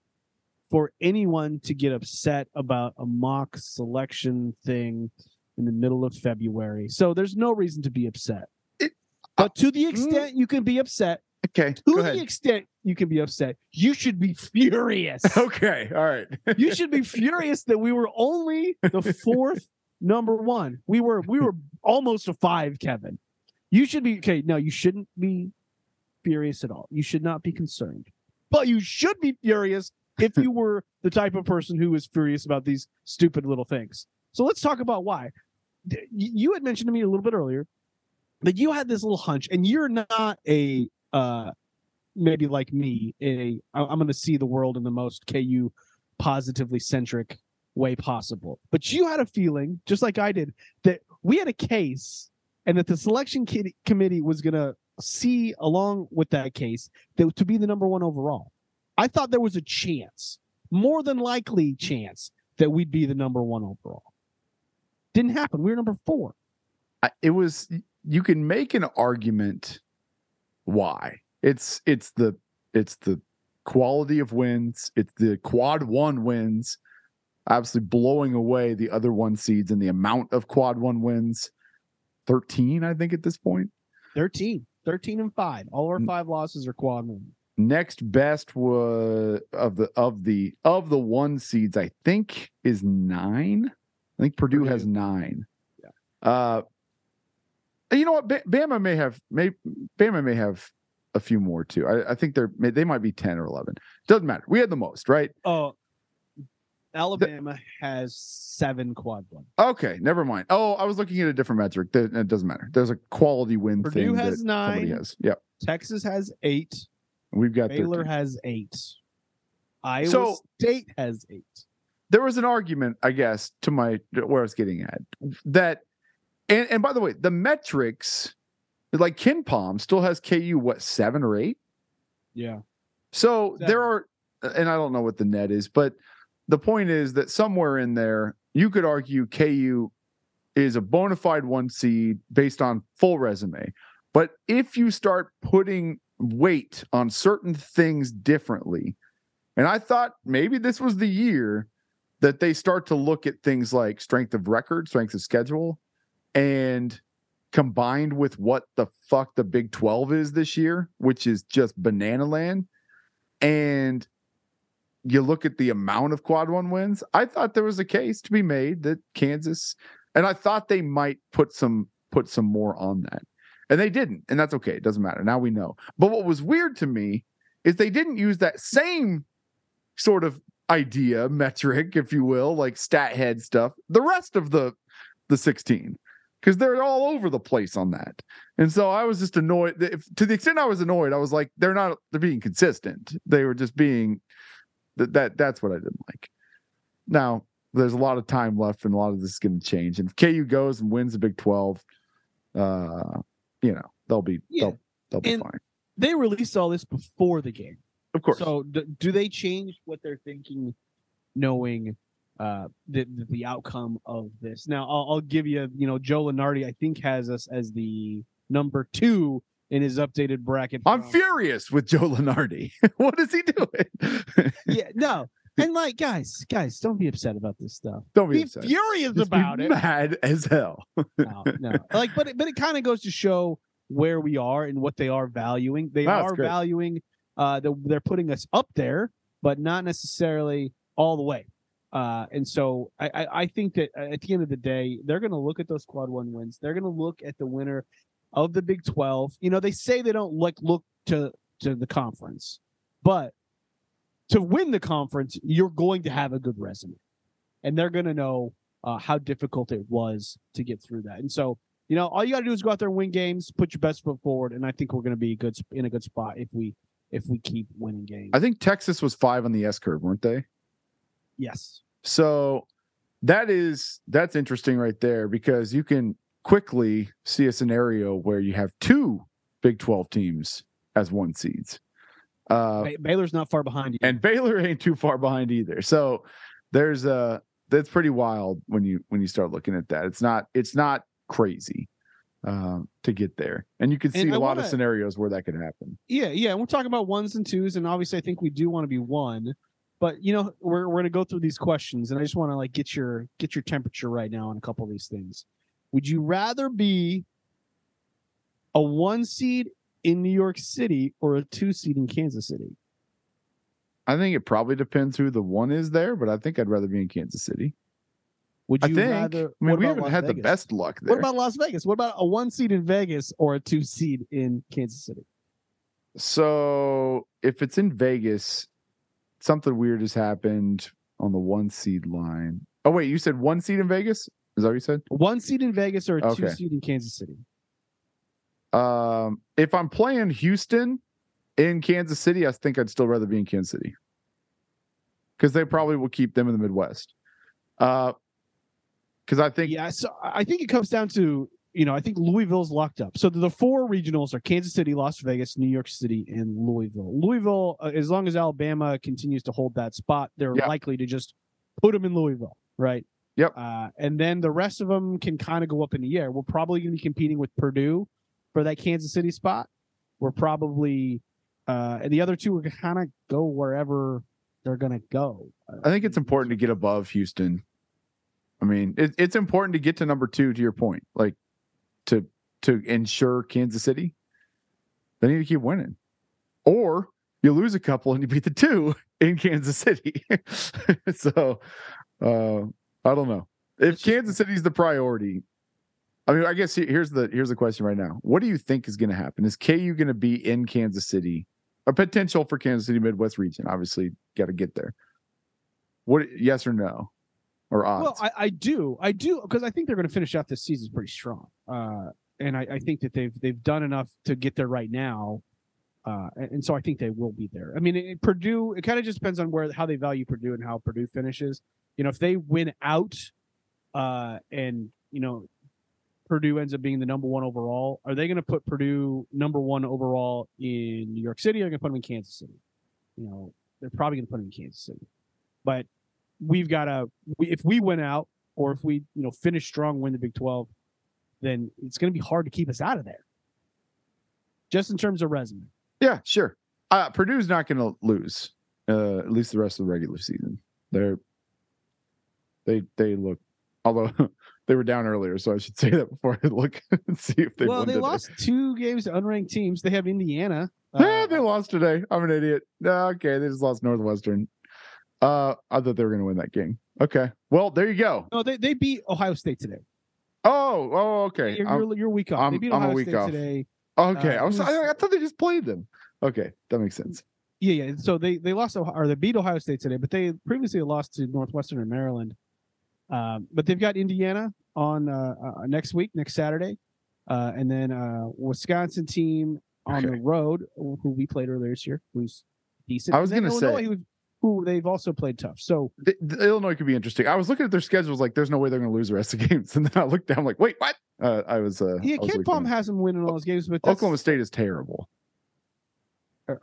for anyone to get upset about a mock selection thing in the middle of February. So there's no reason to be upset. It- but to the mm. extent you can be upset, Okay. to the extent you can be upset, you should be furious. Okay. All right. you should be furious that we were only the fourth number one. We were we were almost a five, Kevin. You should be okay. No, you shouldn't be furious at all. You should not be concerned. But you should be furious if you were the type of person who is furious about these stupid little things. So let's talk about why. You had mentioned to me a little bit earlier that you had this little hunch, and you're not a uh maybe like me, a I'm going to see the world in the most KU positively centric way possible. But you had a feeling, just like I did, that we had a case and that the selection committee was going to see along with that case that to be the number one overall. I thought there was a chance, more than likely chance, that we'd be the number one overall. Didn't happen. We were number four. It was you can make an argument why it's it's the it's the quality of wins it's the quad one wins obviously blowing away the other one seeds and the amount of quad one wins 13 i think at this point 13. 13 and 5. All our five losses are quad one. next best was of the of the of the one seeds i think is nine i think purdue, has Purdue. nine uh you know what Ba- bama may have may bama may have a few more too i, I think they're may- they might be 10 or 11 doesn't matter we had the most right Oh, Alabama has seven quad one. okay never mind oh i was looking at a different metric it doesn't matter there's a quality win Purdue thing has nine. has yep Texas has eight. we've got Baylor 13. has eight. Iowa So- State has eight. there was an argument, I guess, to my where I was getting at that, and and by the way, the metrics, like KenPom still has KU what seven or eight. Yeah. So Seven. there are, and I don't know what the net is, but the point is that somewhere in there, you could argue KU is a bona fide one seed based on full resume. But if you start putting weight on certain things differently, and I thought maybe this was the year that they start to look at things like strength of record, strength of schedule, and combined with what the fuck the Big 12 is this year, which is just banana land. And you look at the amount of quad one wins, I thought there was a case to be made that Kansas, and I thought they might put some put some more on that. And they didn't, and that's okay. It doesn't matter. Now we know. But what was weird to me is they didn't use that same sort of idea metric, if you will, like stat head stuff. The rest of the the 16 because they're all over the place on that. And so I was just annoyed. If, to the extent I was annoyed, I was like, they're not. They're being consistent. They were just being that. That that's what I didn't like. Now there's a lot of time left, and a lot of this is going to change. And if KU goes and wins the Big 12, uh, you know they'll be Yeah. they'll they'll be And- fine. They released all this before the game. Of course. So d- do they change what they're thinking, knowing uh, the, the outcome of this? Now I'll, I'll give you, you know, Joe Lunardi I think has us as the number two in his updated bracket. I'm from- furious with Joe Lunardi. what is he doing? Yeah, no, and like guys, guys, don't be upset about this stuff. Don't be, Be upset. furious Just be about it. Mad as hell. no, no. Like, but it, but it kind of goes to show where we are and what they are valuing. They it's are valuing. Uh, the, they're putting us up there, but not necessarily all the way. Uh, and so I, I, think that uh, at the end of the day, they're going to look at those quad one wins. They're going to look at the winner of the Big Twelve. You know, they say they don't like look to to the conference, but to win the conference, you're going to have a good resume, and they're going to know uh, how difficult it was to get through that. And so, you know, all you got to do is go out there and win games, put your best foot forward, and I think we're going to be good in a good spot if we if we keep winning games. I think Texas was five on the S curve, weren't they? Yes. So that is that's interesting right there because you can quickly see a scenario where you have two Big 12 teams as one seeds. Uh, Baylor's not far behind you. and Baylor ain't too far behind either. So there's a that's pretty wild when you when you start looking at that. It's not it's not crazy um, to get there, and you can see And a I lot of wanna- scenarios where that could happen. Yeah, yeah. And we're talking about ones and twos, and obviously I think we do want to be one. But you know, we're we're gonna go through these questions, and I just want to like get your get your temperature right now on a couple of these things. Would you rather be a one seed in New York City or a two seed in Kansas City? I think it probably depends who the one is there, but I think I'd rather be in Kansas City. Would I you think. rather? I mean, we haven't Las had the best luck there. What about Las Vegas? What about a one seed in Vegas or a two seed in Kansas City? so if it's in Vegas, something weird has happened on the one seed line. Oh wait, you said one seed in Vegas? Is that what you said? One seed in Vegas or a two Okay. seed in Kansas City? Um, if I'm playing Houston in Kansas City, I think I'd still rather be in Kansas City because they probably will keep them in the Midwest. Uh, because I think yeah, so I think it comes down to you know I think Louisville's locked up. So the four regionals are Kansas City, Las Vegas, New York City, and Louisville. Louisville, uh, as long as Alabama continues to hold that spot, they're Yeah. likely to just put them in Louisville, right? Yep. Uh, and then the rest of them can kind of go up in the air. We're probably going to be competing with Purdue for that Kansas City spot. We're probably uh, and the other two are kind of go wherever they're going to go. I think it's important to get above Houston. I mean, it, it's important to get to number two. To your point, like to to ensure Kansas City, they need to keep winning, or you lose a couple and you beat the two in Kansas City. so, uh, I don't know if Kansas City's the priority. I mean, I guess here's the here's the question right now. What do you think is going to happen? Is KU going to be in Kansas City? A potential for Kansas City Midwest region. Obviously, got to get there. What? Yes or no, or odds? Well, I, I do, I do, because I think they're going to finish out this season pretty strong, uh, and I, I think that they've they've done enough to get there right now, uh, and, and so I think they will be there. I mean, it, Purdue, it kind of just depends on where how they value Purdue and how Purdue finishes. You know, if they win out, uh, and you know, Purdue ends up being the number one overall, are they going to put Purdue number one overall in New York City? Or are they going to put them in Kansas City? You know, they're probably going to put them in Kansas City, but we've got to we, if we win out or if we you know finish strong win the big 12 then it's going to be hard to keep us out of there just in terms of resume yeah, sure. Uh, Purdue's not going to lose. Uh, at least the rest of the regular season. They're they they look. Although they were down earlier, so I should say that before I look and see if they well they today. lost two games to unranked teams they have indiana Yeah, uh, they lost today. I'm an idiot. No, okay, they just lost Northwestern. Uh, I thought they were going to win that game. Okay, well there you go. no they, they beat ohio state today Oh, oh, okay. you're, you're, you're week off I'm- beat I'm a ohio week state off. today okay. uh, I was. who's- I, I thought they just played them. Okay, that makes sense. yeah yeah so they they lost Ohio- or they beat ohio state today but they previously lost to northwestern and maryland um, but they've got indiana on uh, uh, next week next saturday uh, and then uh, wisconsin team on Okay. the road who we played earlier this year who's decent I was gonna say- Illinois, who, they've also played tough so The, the Illinois could be interesting. I was looking at their schedules, like there's no way they're going to lose the rest of the games, and then I looked down, like, wait, what? Uh, I was. Uh, yeah I was KenPom has them winning all those games but Oklahoma State is terrible,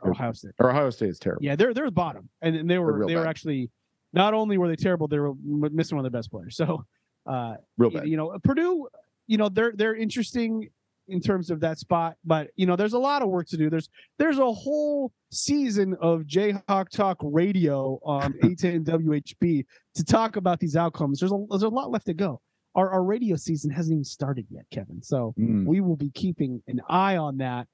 ohio state or Ohio State is terrible. yeah they're they're the bottom and, and they were they were bad. actually not only were they terrible they were missing one of their best players so uh Real bad. you know Purdue you know they're they're interesting in terms of that spot but you know there's a lot of work to do there's there's a whole season of Jayhawk Talk radio on 810 WHB to talk about these outcomes there's a there's a lot left to go our our radio season hasn't even started yet Kevin so Mm. we will be keeping an eye on that.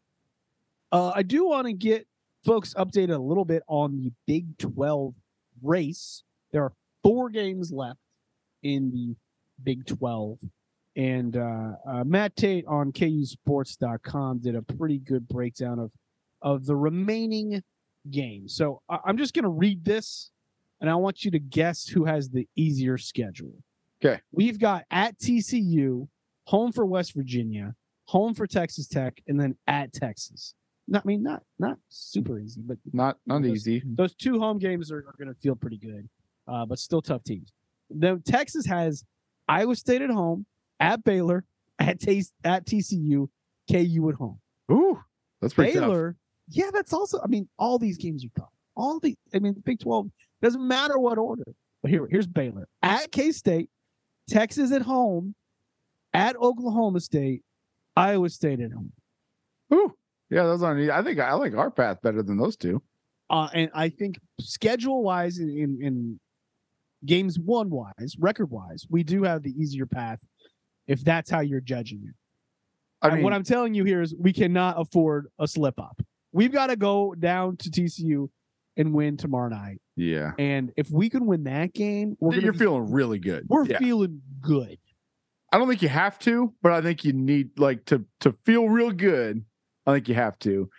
Uh, I do want to get folks updated a little bit on the Big 12 race. There are four games left in the Big 12. And uh, uh, Matt Tait on KUSports.com did a pretty good breakdown of, of the remaining games. So I- I'm just going to read this, and I want you to guess who has the easier schedule. Okay. We've got at TCU, home for West Virginia, home for Texas Tech, and then at Texas. Not, I mean, not not super easy, but Not not Those- easy. those two home games are, are going to feel pretty good, uh, but still tough teams. The Texas has Iowa State at home, at Baylor, at K State, at TCU, KU at home. Ooh, that's pretty tough. Baylor yeah, that's also. I mean, all these games you thought, all the. I mean, Big Twelve doesn't matter what order. But here, here's Baylor at K State, Texas at home, at Oklahoma State, Iowa State at home. Whew. Yeah, those aren't. I think I like our path better than those two. Uh, and I think schedule wise, in, in, in games one wise, record wise, we do have the easier path if that's how you're judging it. I And mean, what I'm telling you here is we cannot afford a slip up. We've got to go down to TCU and win tomorrow night. yeah, And if we can win that game, we're you're be- feeling really good. we're yeah. feeling good. I don't think you have to, but I think you need like to to feel real good. I think you have to.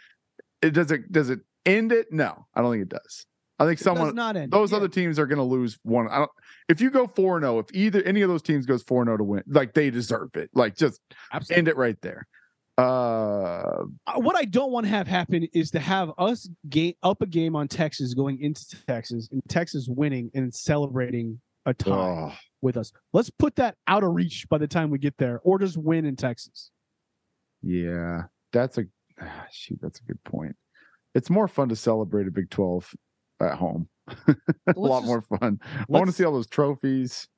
It does it does it end it? No, I don't think it does. I think someone those Yeah. other teams are going to lose one. I don't. If you go four zero, if either any of those teams goes four zero to win, like they deserve it. Like just Absolutely. end it right there. Uh, Uh, what I don't want to have happen is to have us game up a game on Texas going into Texas and Texas winning and celebrating a tie oh, with us. Let's put that out of reach by the time we get there, or just win in Texas. yeah, that's a ah, shoot. That's a good point. It's more fun to celebrate a Big Twelve at home. a lot just- more fun. I want to see all those trophies.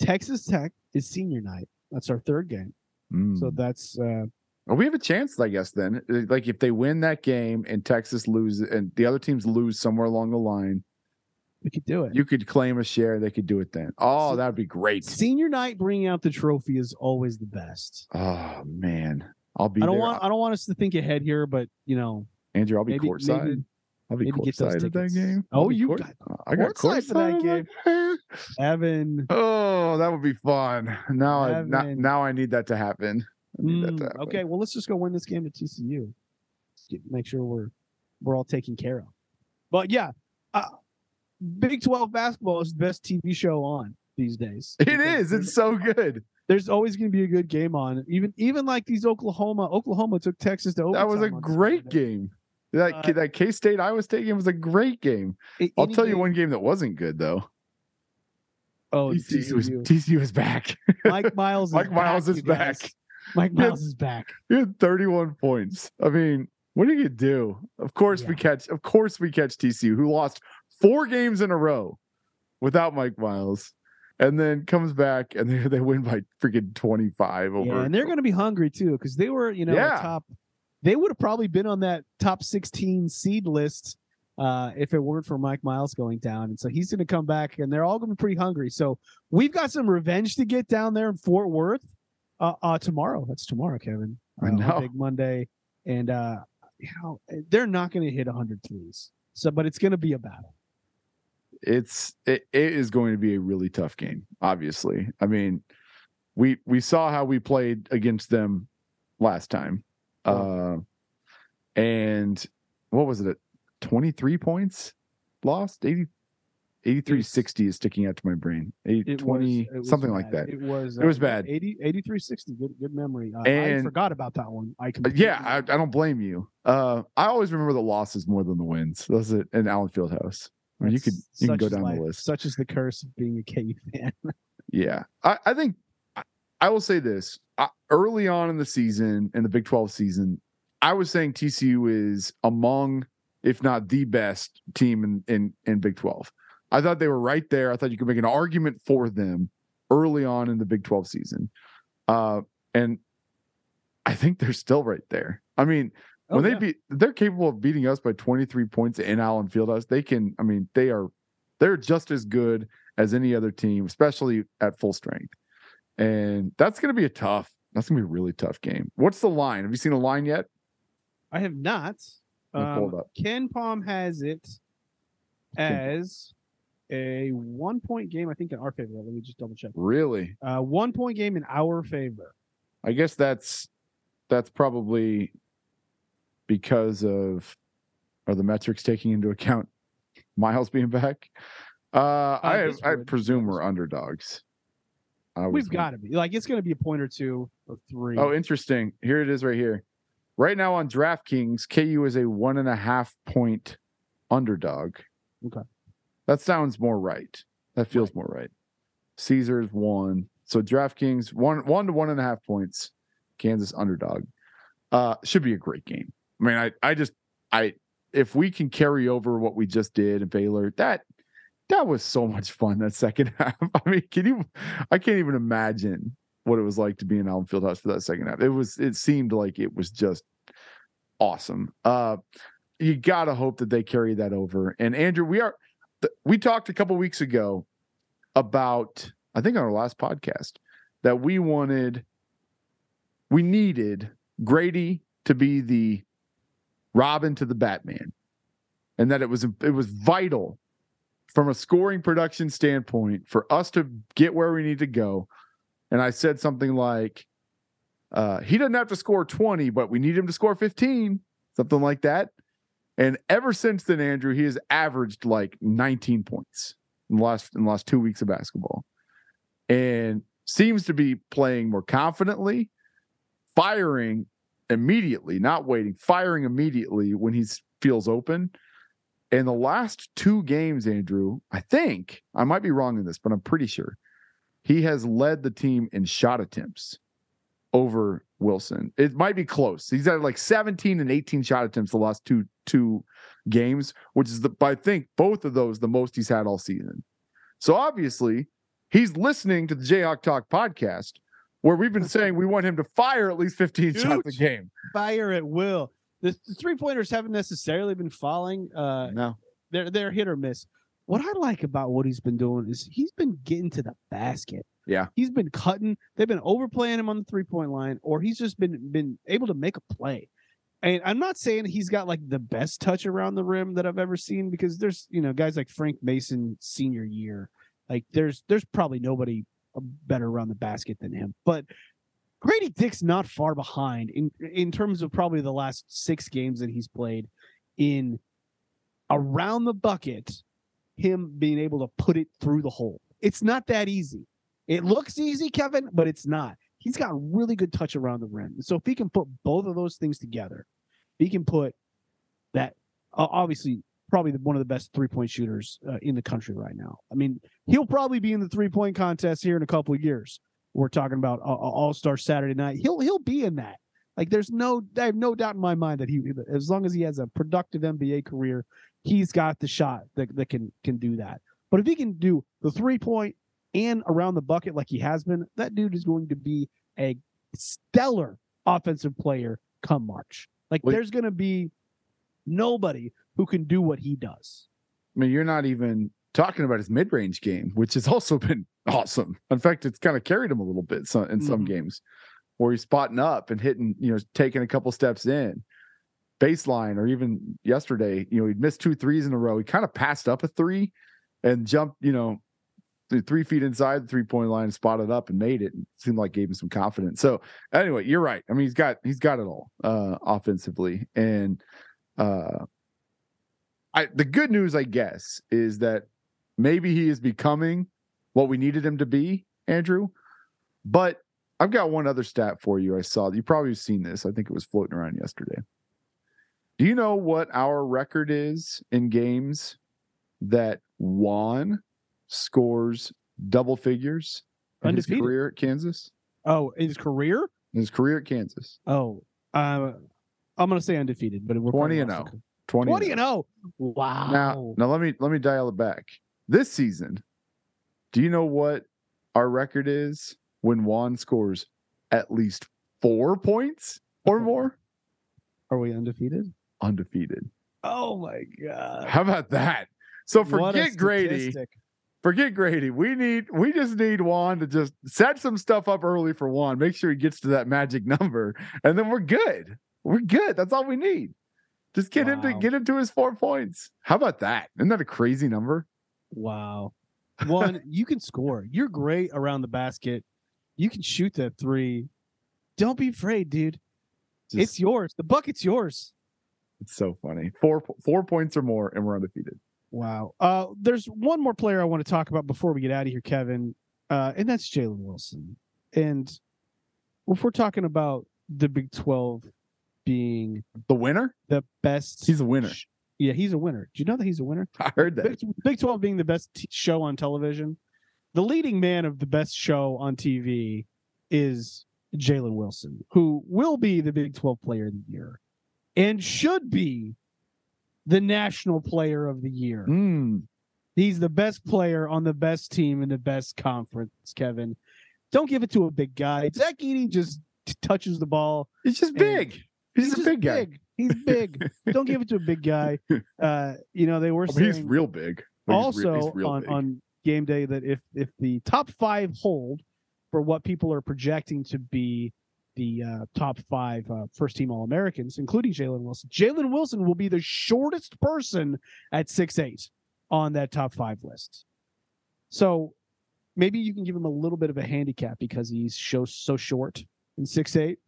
Texas Tech is senior night. That's our third game. So Mm. that's uh Well, we have a chance, I guess. Then, Uh, like if they win that game and Texas loses, and the other teams lose somewhere along the line, we could do it. you could claim a share. They could do it then. Oh, So- that'd be great. Senior night bringing out the trophy is always the best. Oh man, I'll be I don't there. want I don't want us to think ahead here, but you know, Andrew. I'll be maybe- courtside. maybe- I'll be maybe get those courtside at that game. Oh, I'll you court- got I got courtside for that courtside at Evan. Oh, that would be fun. Now, I, now, now I need that to happen. I need that to Mm, happen. okay, well let's just go win this game at TCU. Get- Make sure we're we're all taken care of. But yeah, uh, Big Twelve basketball is the best TV show on these days. It is. It's so good. there's always going to be a good game on. Even even like these Oklahoma. Oklahoma took Texas to open. That was a great game. That Uh, that K State Iowa State game was a great game. I'll any tell you one game that wasn't good though. Oh, TCU was TCU. TCU was back. Mike Miles. Is Mike Miles back, is back. Mike Yeah. Miles is back. He had 31 points. I mean, what are you do? Of course we catch. Of course we catch TCU, who lost four games in a row without Mike Miles, and then comes back and they, they win by freaking 25 over. Yeah, and they're going to be hungry too because they were, you know, Yeah. top. They would have probably been on that top 16 seed list uh, if it weren't for Mike Miles going down. And so he's going to come back, and they're all going to be pretty hungry. So we've got some revenge to get down there in Fort Worth uh, uh, tomorrow. That's tomorrow, Kevin. I Uh, know. Big Monday, and uh, you know they're not going to hit 100 threes. So, but it's going to be a battle. it's it, it is going to be a really tough game obviously i mean we we saw how we played against them last time uh and what was it at 23 points lost 80 83 60 is sticking out to my brain 80, It 20 was, something like that It was. It was uh, bad. 80, 83 60. Good, good memory. Uh, I forgot about that one. I Uh, yeah I, I don't blame you uh i always remember the losses more than the wins that's it in allen fieldhouse I mean, you could you can go down life. the list Such is the curse of being a KU fan. Yeah, I, I think I, I will say this I, early on in the season, in the Big 12 season, I was saying TCU is among, if not the best team in, in, in Big 12. I thought they were right there. I thought you could make an argument for them early on in the Big 12 season. Uh, and I think they're still right there. I mean, when Oh, they yeah. beat, they're capable of beating us by 23 points in Allen Fieldhouse. They can, I mean, they are, they're just as good as any other team, especially at full strength. And that's going to be a tough, that's going to be a really tough game. What's the line? Have you seen a line yet? I have not. Um. KenPom has it as a one point game, I think, in our favor. Let me just double check. Really? Uh, one point game in our favor. I guess that's, that's probably because of, are the metrics taking into account Miles being back? Uh, I, I presume we're underdogs. We've got to be like it's going to be a point or two or three. Oh, interesting. Here it is right here. Right now on DraftKings, KU is a one and a half point underdog. Okay. That sounds more right. That feels more right. Caesars one. So DraftKings one one to one and a half points. Kansas underdog. Uh should be a great game. I mean, I I just I if we can carry over what we just did in Baylor, that that was so much fun that second half. I mean, can you I can't even imagine what it was like to be in Allen Fieldhouse for that second half. It was it seemed like it was just awesome. Uh you gotta hope that they carry that over. And Andrew, we are we talked a couple weeks ago about I think on our last podcast that we wanted we needed Gradey to be the Robin to the Batman, and that it was it was vital from a scoring production standpoint for us to get where we need to go. And I said something like, uh, "He doesn't have to score twenty, but we need him to score fifteen, something like that." And ever since then, Andrew, he has averaged like 19 points in the last in the last two weeks of basketball, and seems to be playing more confidently, firing immediately, not waiting, firing immediately when he feels open. In the last two games, Andrew, I think I might be wrong in this, but I'm pretty sure he has led the team in shot attempts over Wilson. It might be close. He's had like 17 and 18 shot attempts the last two two games, which is the I think both of those the most he's had all season. So obviously, he's listening to the Jayhawk Talk podcast where we've been saying we want him to fire at least 15 Huge. shots a game. Fire at will. The, the three pointers haven't necessarily been falling. Uh, No. they're they're hit or miss. What I like about what he's been doing is he's been getting to the basket. Yeah. He's been cutting. They've been overplaying him on the three point line, or he's just been been able to make a play. And I'm not saying he's got like the best touch around the rim that I've ever seen because there's you know guys like Frank Mason senior year, like there's there's probably nobody better around the basket than him. But Gradey Dick's not far behind in in terms of probably the last six games that he's played in around the bucket, him being able to put it through the hole. It's not that easy. It looks easy, Kevin, but it's not. He's got really good touch around the rim. So if he can put both of those things together, he can put that uh, obviously probably the, one of the best three point shooters uh, in the country right now. I mean, he'll probably be in the three point contest here in a couple of years. We're talking about uh, All Star Saturday night. He'll he'll be in that. Like, there's no, I have no doubt in my mind that he, as long as he has a productive NBA career, he's got the shot that, that can can do that. But if he can do the three point and around the bucket like he has been, that dude is going to be a stellar offensive player come March. Like, there's going to be nobody who can do what he does. I mean, you're not even talking about his mid range game, which has also been awesome. In fact, it's kind of carried him a little bit so, in some Mhm. games where he's spotting up and hitting, you know, taking a couple steps in baseline, or even yesterday, you know, he'd missed two threes in a row. He kind of passed up a three and jumped, you know, three feet inside the three point line, spotted up and made it. And it seemed like gave him some confidence. So anyway, you're right. I mean, he's got he's got it all uh offensively. And uh I the good news, I guess, is that maybe he is becoming what we needed him to be, Andrew. But I've got one other stat for you. I saw you probably seen this. I think it was floating around yesterday. Do you know what our record is in games that Juan scores double figures in his career at Kansas? Oh, in his career? In his career at Kansas. Oh, uh, I'm going to say undefeated, but we're 20 and 0. 20, 20 and and 0. 0. Wow. Now, now let me let me dial it back. This season, do you know what our record is when Juan scores at least four points or more? Are we undefeated? Undefeated. Oh my god. How about that? So forget Gradey. Forget Gradey. We need we just need Juan to just set some stuff up early for Juan. Make sure he gets to that magic number, and then we're good. We're good. That's all we need. Just get him to get him to his four points. How about that? Isn't that a crazy number? Wow. One, you can score. You're great around the basket. You can shoot that three. Don't be afraid, dude. Just- it's yours. The bucket's yours. It's so funny. Four four points or more, and we're undefeated. Wow. Uh, there's one more player I want to talk about before we get out of here, Kevin, uh, and that's Jalen Wilson. And if we're talking about the Big 12 being The winner? the best, He's a winner. Yeah, he's a winner. Do you know that he's a winner? I heard that. Big, Big 12 being the best t- show on television. The leading man of the best show on TV is Jalen Wilson, who will be the Big 12 player of the year and should be the national player of the year. Mm. He's the best player on the best team in the best conference, Kevin. Don't give it to a big guy. Zach Edey just t- touches the ball. He's just big. He's, a just big guy. big. He's big. Don't give it to a big guy. Uh, you know, they were saying he's real big. Like, he's also real- he's real on, big. on game day that if if the top five hold for what people are projecting to be the uh, top five uh, first team All Americans, including Jalen Wilson, Jalen Wilson will be the shortest person at six eight on that top five list. So maybe you can give him a little bit of a handicap because he's so so short in six eight.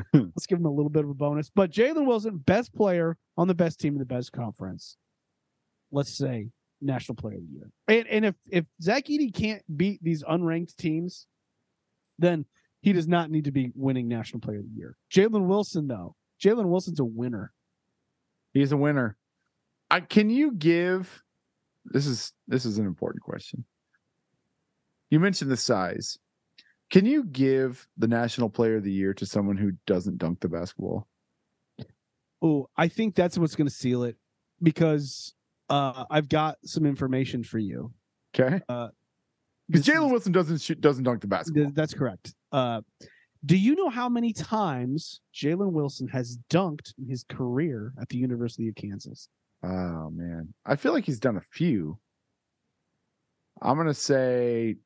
Let's give him a little bit of a bonus. But Jalen Wilson, best player on the best team in the best conference. Let's say national player of the year. And and if if Zach Edey can't beat these unranked teams, then he does not need to be winning national player of the year. Jalen Wilson, though, Jalen Wilson's a winner. He's a winner. I can you give this is this is an important question. You mentioned the size. Can you give the national player of the year to someone who doesn't dunk the basketball? Oh, I think that's what's going to seal it because uh, I've got some information for you. Okay. Uh, Because this Jalen Wilson doesn't shoot, doesn't dunk the basketball. Th- That's correct. Uh, do you know how many times Jalen Wilson has dunked in his career at the University of Kansas? Oh man. I feel like he's done a few. I'm gonna say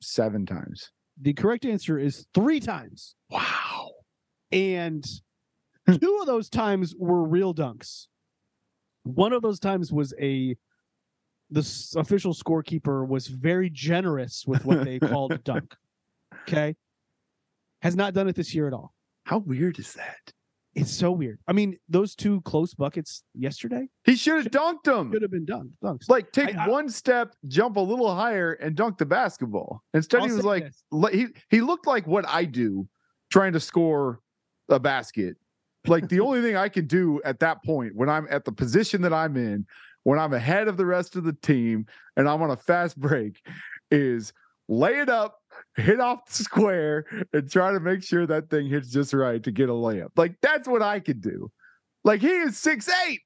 seven times. The correct answer is three times. Wow. And two of those times were real dunks. One of those times was a the official scorekeeper was very generous with what they called a dunk. Okay. Has not done it this year at all. How weird is that? It's so weird. I mean, those two close buckets yesterday He should have dunked them. should have been dunked. Dunks. Like take I- I- one step, jump a little higher, and dunk the basketball. Instead, I'll he was like this. he he looked like what I do, trying to score a basket. Like the only thing I can do at that point when I'm at the position that I'm in, when I'm ahead of the rest of the team, and I'm on a fast break, is lay it up, hit off the square, and try to make sure that thing hits just right to get a layup. Like that's what I can do. Like he is six eight.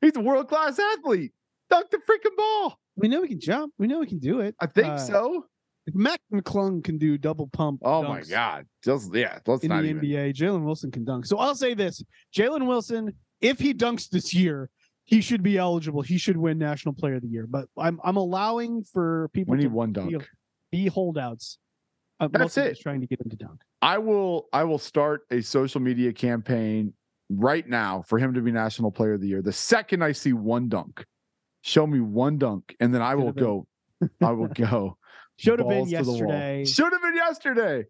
He's a world class athlete. Dunk the freaking ball. we know we can jump. We know we can do it. I think Uh, so. If Mac McClung can do double pump. Oh my god. Just yeah, let's In the even. NBA, Jalen Wilson can dunk. So I'll say this: Jalen Wilson, if he dunks this year, he should be eligible. He should win National Player of the Year. But I'm I'm allowing for people We need to one dunk. be holdouts. Uh, I'm That's it. trying to get him to dunk. I will I will start a social media campaign right now for him to be national player of the year. The second I see one dunk, show me one dunk, and then I will go. I will go. Should have been to the wall. yesterday. Should have been yesterday.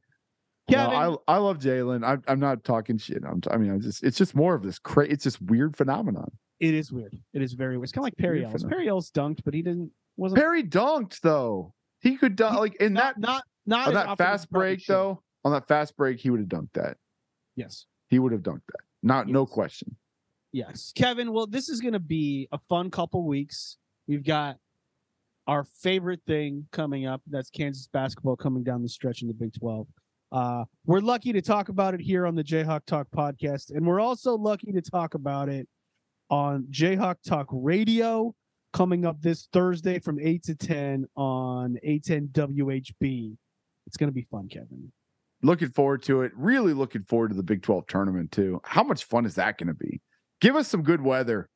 No, I I love Jalen. I'm I'm not talking shit. I'm I mean I just it's just more of this cra- it's just weird phenomenon. it is weird. It is very weird. It's kind of like Perry Ellis. Perry Ellis dunked, but he didn't wasn't Perry dunked though. He could dunk like in not that not not on that fast break should. though. On that fast break, he would have dunked that. Yes. He would have dunked that. Not no question. Yes. Kevin, well, this is going to be a fun couple weeks. We've got our favorite thing coming up. That's Kansas basketball coming down the stretch in the Big 12. Uh, we're lucky to talk about it here on the Jayhawk Talk podcast, and we're also lucky to talk about it on Jayhawk Talk Radio coming up this Thursday from 8 to 10 on 810 WHB. It's going to be fun, Kevin. Looking forward to it. Really looking forward to the Big 12 tournament too. How much fun is that going to be? Give us some good weather.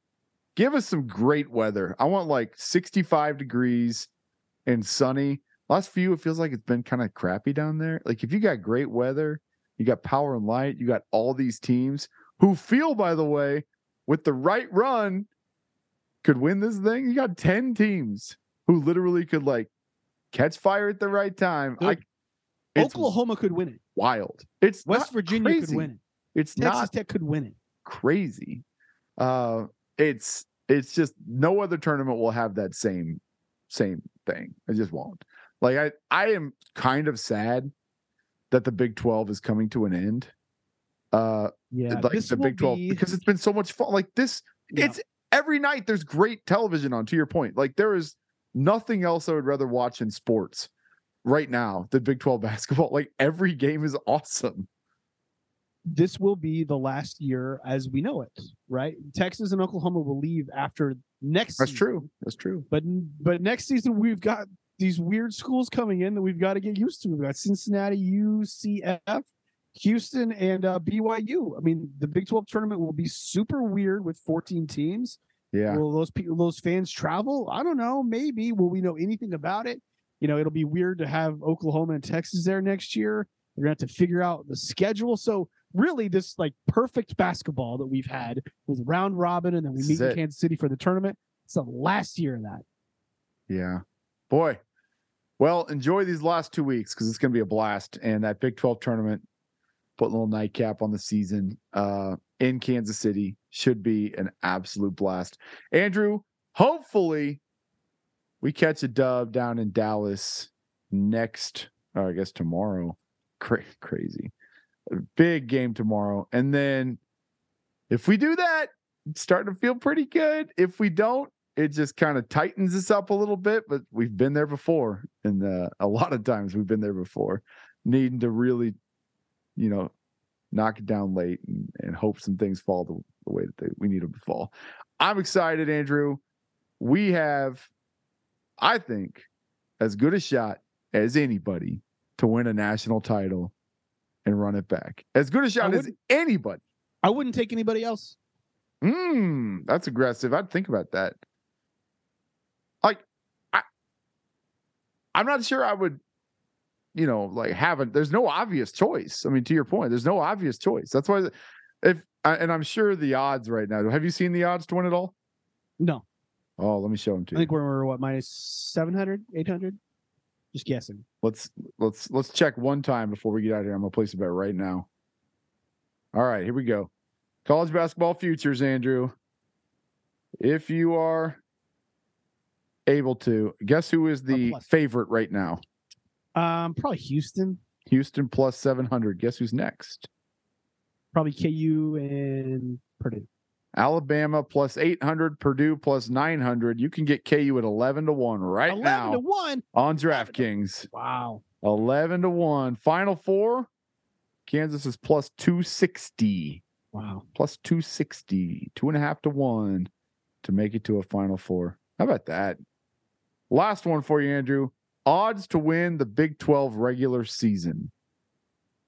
Give us some great weather. I want like 65 degrees and sunny. Last few, it feels like it's been kind of crappy down there. Like if you got great weather, you got power and light, you got all these teams who feel, by the way, with the right run, could win this thing. You got 10 teams who literally could like catch fire at the right time. I, Good. It's Oklahoma could win it. wild. It's West Virginia crazy. could win it. It's Texas not Tech could win it. crazy. Uh, it's it's just no other tournament will have that same same thing. It just won't. Like I I am kind of sad that the Big Twelve is coming to an end. Uh, Yeah, like the Big Twelve be- because it's been so much fun. Like this, Yeah. it's every night. There's great television on. To your point, like there is nothing else I would rather watch in sports right now than Big Twelve basketball. Like every game is awesome. this will be the last year as we know it, right? Texas and Oklahoma will leave after next. That's season. true. That's true. But but next season we've got these weird schools coming in that we've got to get used to. We've got Cincinnati, UCF, Houston, and uh, BYU. I mean, the Big 12 tournament will be super weird with 14 teams. Yeah. Will those people, those fans travel? I don't know. Maybe. Will we know anything about it? You know, it'll be weird to have Oklahoma and Texas there next year. We're gonna have to figure out the schedule. So really, this like perfect basketball that we've had with round robin, and then we This meet in. Kansas City for the tournament. It's the last year of that. Yeah. Boy. Well, enjoy these last two weeks because it's going to be a blast. And that Big 12 tournament, put a little nightcap on the season uh, in Kansas City, should be an absolute blast. Andrew, hopefully we catch a dub down in Dallas next, or I guess tomorrow. Cra- crazy. A big game tomorrow. And then if we do that, it's starting to feel pretty good. If we don't, it just kind of tightens us up a little bit, but we've been there before. And uh, a lot of times we've been there before, needing to really, you know, knock it down late and, and hope some things fall the, the way that they, we need them to fall. I'm excited, Andrew. We have, I think, as good a shot as anybody to win a national title and run it back. As good a shot as anybody. I wouldn't take anybody else. Mmm, that's aggressive. I'd think about that. Like, I, I'm not sure I would, you know, like have a. There's no obvious choice. I mean, to your point, there's no obvious choice. That's why, if and I'm sure the odds right now. Have you seen the odds to win it all? No, Oh, let me show them to I you. think we're, what minus 700, 800? Just guessing. Let's let's let's check one time before we get out of here. I'm gonna place a bet right now. All right, here we go. College basketball futures, Andrew. If you are able to, guess who is the favorite right now? Um, probably Houston, Houston plus 700. Guess who's next? probably KU and Purdue. Alabama plus 800, Purdue plus 900. You can get KU at 11 to 1 right 11 now to 1. on DraftKings. Wow. 11 to 1. Final four. Kansas is plus 260. Wow. plus 260, two and a half to one to make it to a final four. How about that? Last one for you, Andrew. Odds to win the Big 12 regular season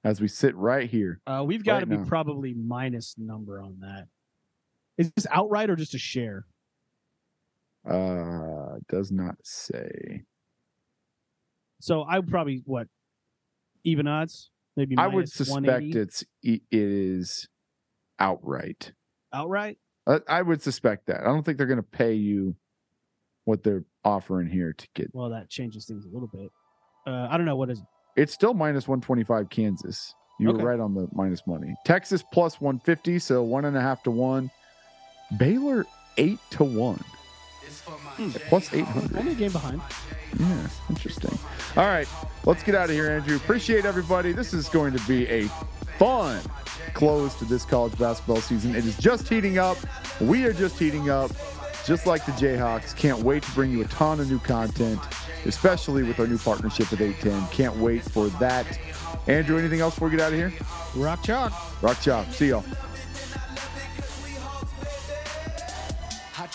as we sit right here. Uh, we've got Right to be now. probably minus number on that. Is this outright or just a share? Uh, does not say. So I would probably what even odds? Maybe I would suspect it's it is outright. outright. I, I would suspect that. I don't think they're going to pay you what they're offering here to get. Well, that changes things a little bit. Uh, I don't know what is. It's still minus 125 Kansas. You Okay. were right on the minus money. Texas plus 150, so one and a half to one. Baylor eight to one. Hmm. Plus 800. Only a game behind. Yeah, interesting. All right, let's get out of here, Andrew. Appreciate everybody. This is going to be a fun close to this college basketball season. It is just heating up. We are just heating up, just like the Jayhawks. Can't wait to bring you a ton of new content, especially with our new partnership with 810. Can't wait for that. Andrew, anything else before we get out of here? Rock chalk. Rock chop. See y'all.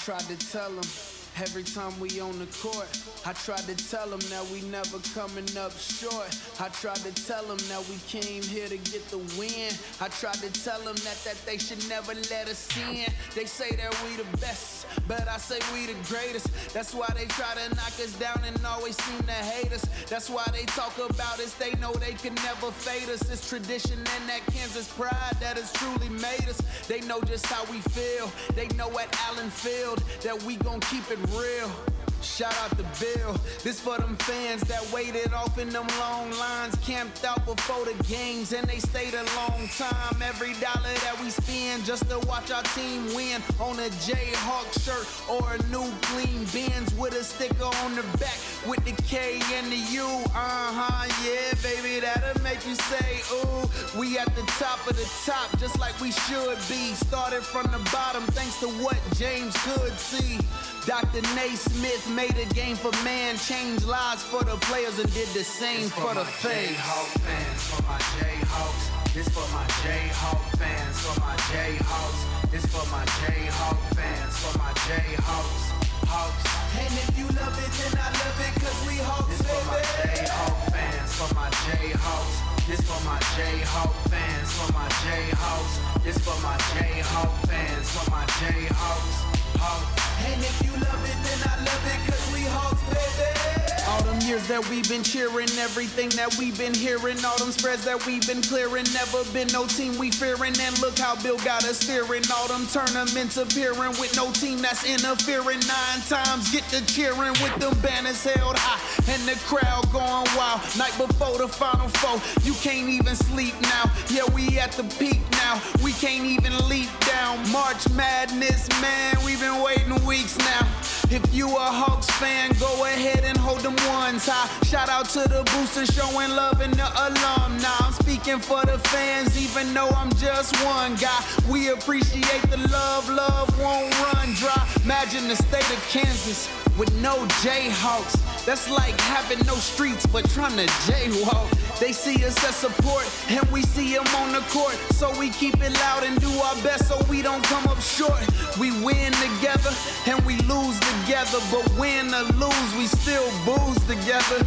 Tried to tell him every time we on the court. I tried to tell him that we never coming up short. I tried to tell him that we came here to get the win. I tried to tell him that, that they should never let us in. They say that we the best, but I say we the greatest. That's why they try to knock us down and always seem to hate us. That's why they talk about us. They know they can never fade us. It's tradition and that Kansas pride that has truly made us. They know just how we feel. They know at Allen Field that we gon' keep it real. Shout out to Bill. This for them fans that waited off in them long lines, camped out before the games, and they stayed a long time. Every dollar that we spend just to watch our team win on a Jayhawk shirt or a new clean Benz with a sticker on the back with the K and the U. Uh huh, yeah, baby, that'll make you say, ooh. We at the top of the top, just like we should be. Started from the bottom, thanks to what James could see. Dr. Naismith made a game for man, changed lives for the players, and did the same for the fans. Jayhawk fans, for my Jayhawks. This for my Jayhawk fans, for my Jayhawks. This for my Jayhawk fans, for my Jayhawks. Hawks. And if you love it, then I love it, cause we Hawks, This for my Jayhawk fans, for my Jayhawks. This for my Jayhawk fans, for my Jayhawks. This for my Jayhawk fans, for my Jayhawks. Hawks. And if you love it, then I love it, cause we Hawks, baby. All them years that we've been cheering, everything that we've been hearing, all them spreads that we've been clearing, never been no team we fearing. And look how Bill got us steering. All them tournaments appearing with no team that's interfering. Nine times get to cheering with them banners held high and the crowd going wild. Night before the final four, you can't even sleep now. Yeah, we at the peak now. We can't even leap down. March Madness, man, we've been waiting weeks now. If you a Hawks fan, go ahead and hold them ones high. Shout out to the boosters showing love and the alumni. Speaking for the fans, even though I'm just one guy. We appreciate the love, love won't run dry. Imagine the state of Kansas with no Jayhawks. That's like having no streets but trying to jaywalk. They see us as support and we see them on the court. So we keep it loud and do our best so we don't come up short. We win together and we lose together. But win or lose, we still booze together.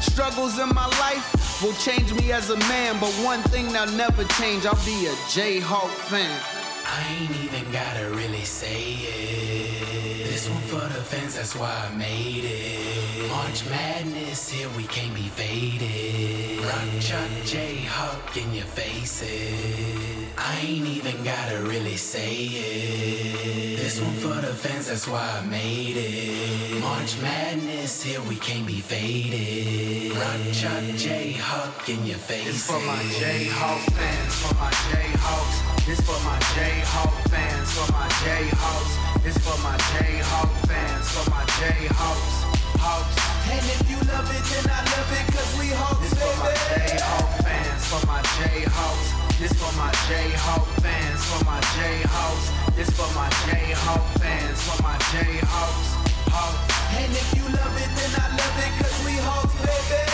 Struggles in my life will change me as a man. But one thing that'll never change, I'll be a Jayhawk fan. I ain't even gotta really say it. This one for the fans, that's why I made it. March Madness, here we can't be faded. Rock Chuck J Hawk in your faces. I ain't even gotta really say it. This one for the fans, that's why I made it. March Madness, here we can't be faded. Rock Chuck J Hawk in your faces. This for my Jayhawk fans, for my Jayhawks. This for my Jayhawk fans, for my Jayhawks. This for my Hawk fans, my Hawks, And if you love it, then I love it, cause we Hawks, this for my Jayhawk fans, for my Jayhawks. This for my Jayhawk fans, for my Jayhawks. This for my Jayhawk fans, for my Jayhawks, Hawks. And if you love it, then I love it, cause we Hawks, baby.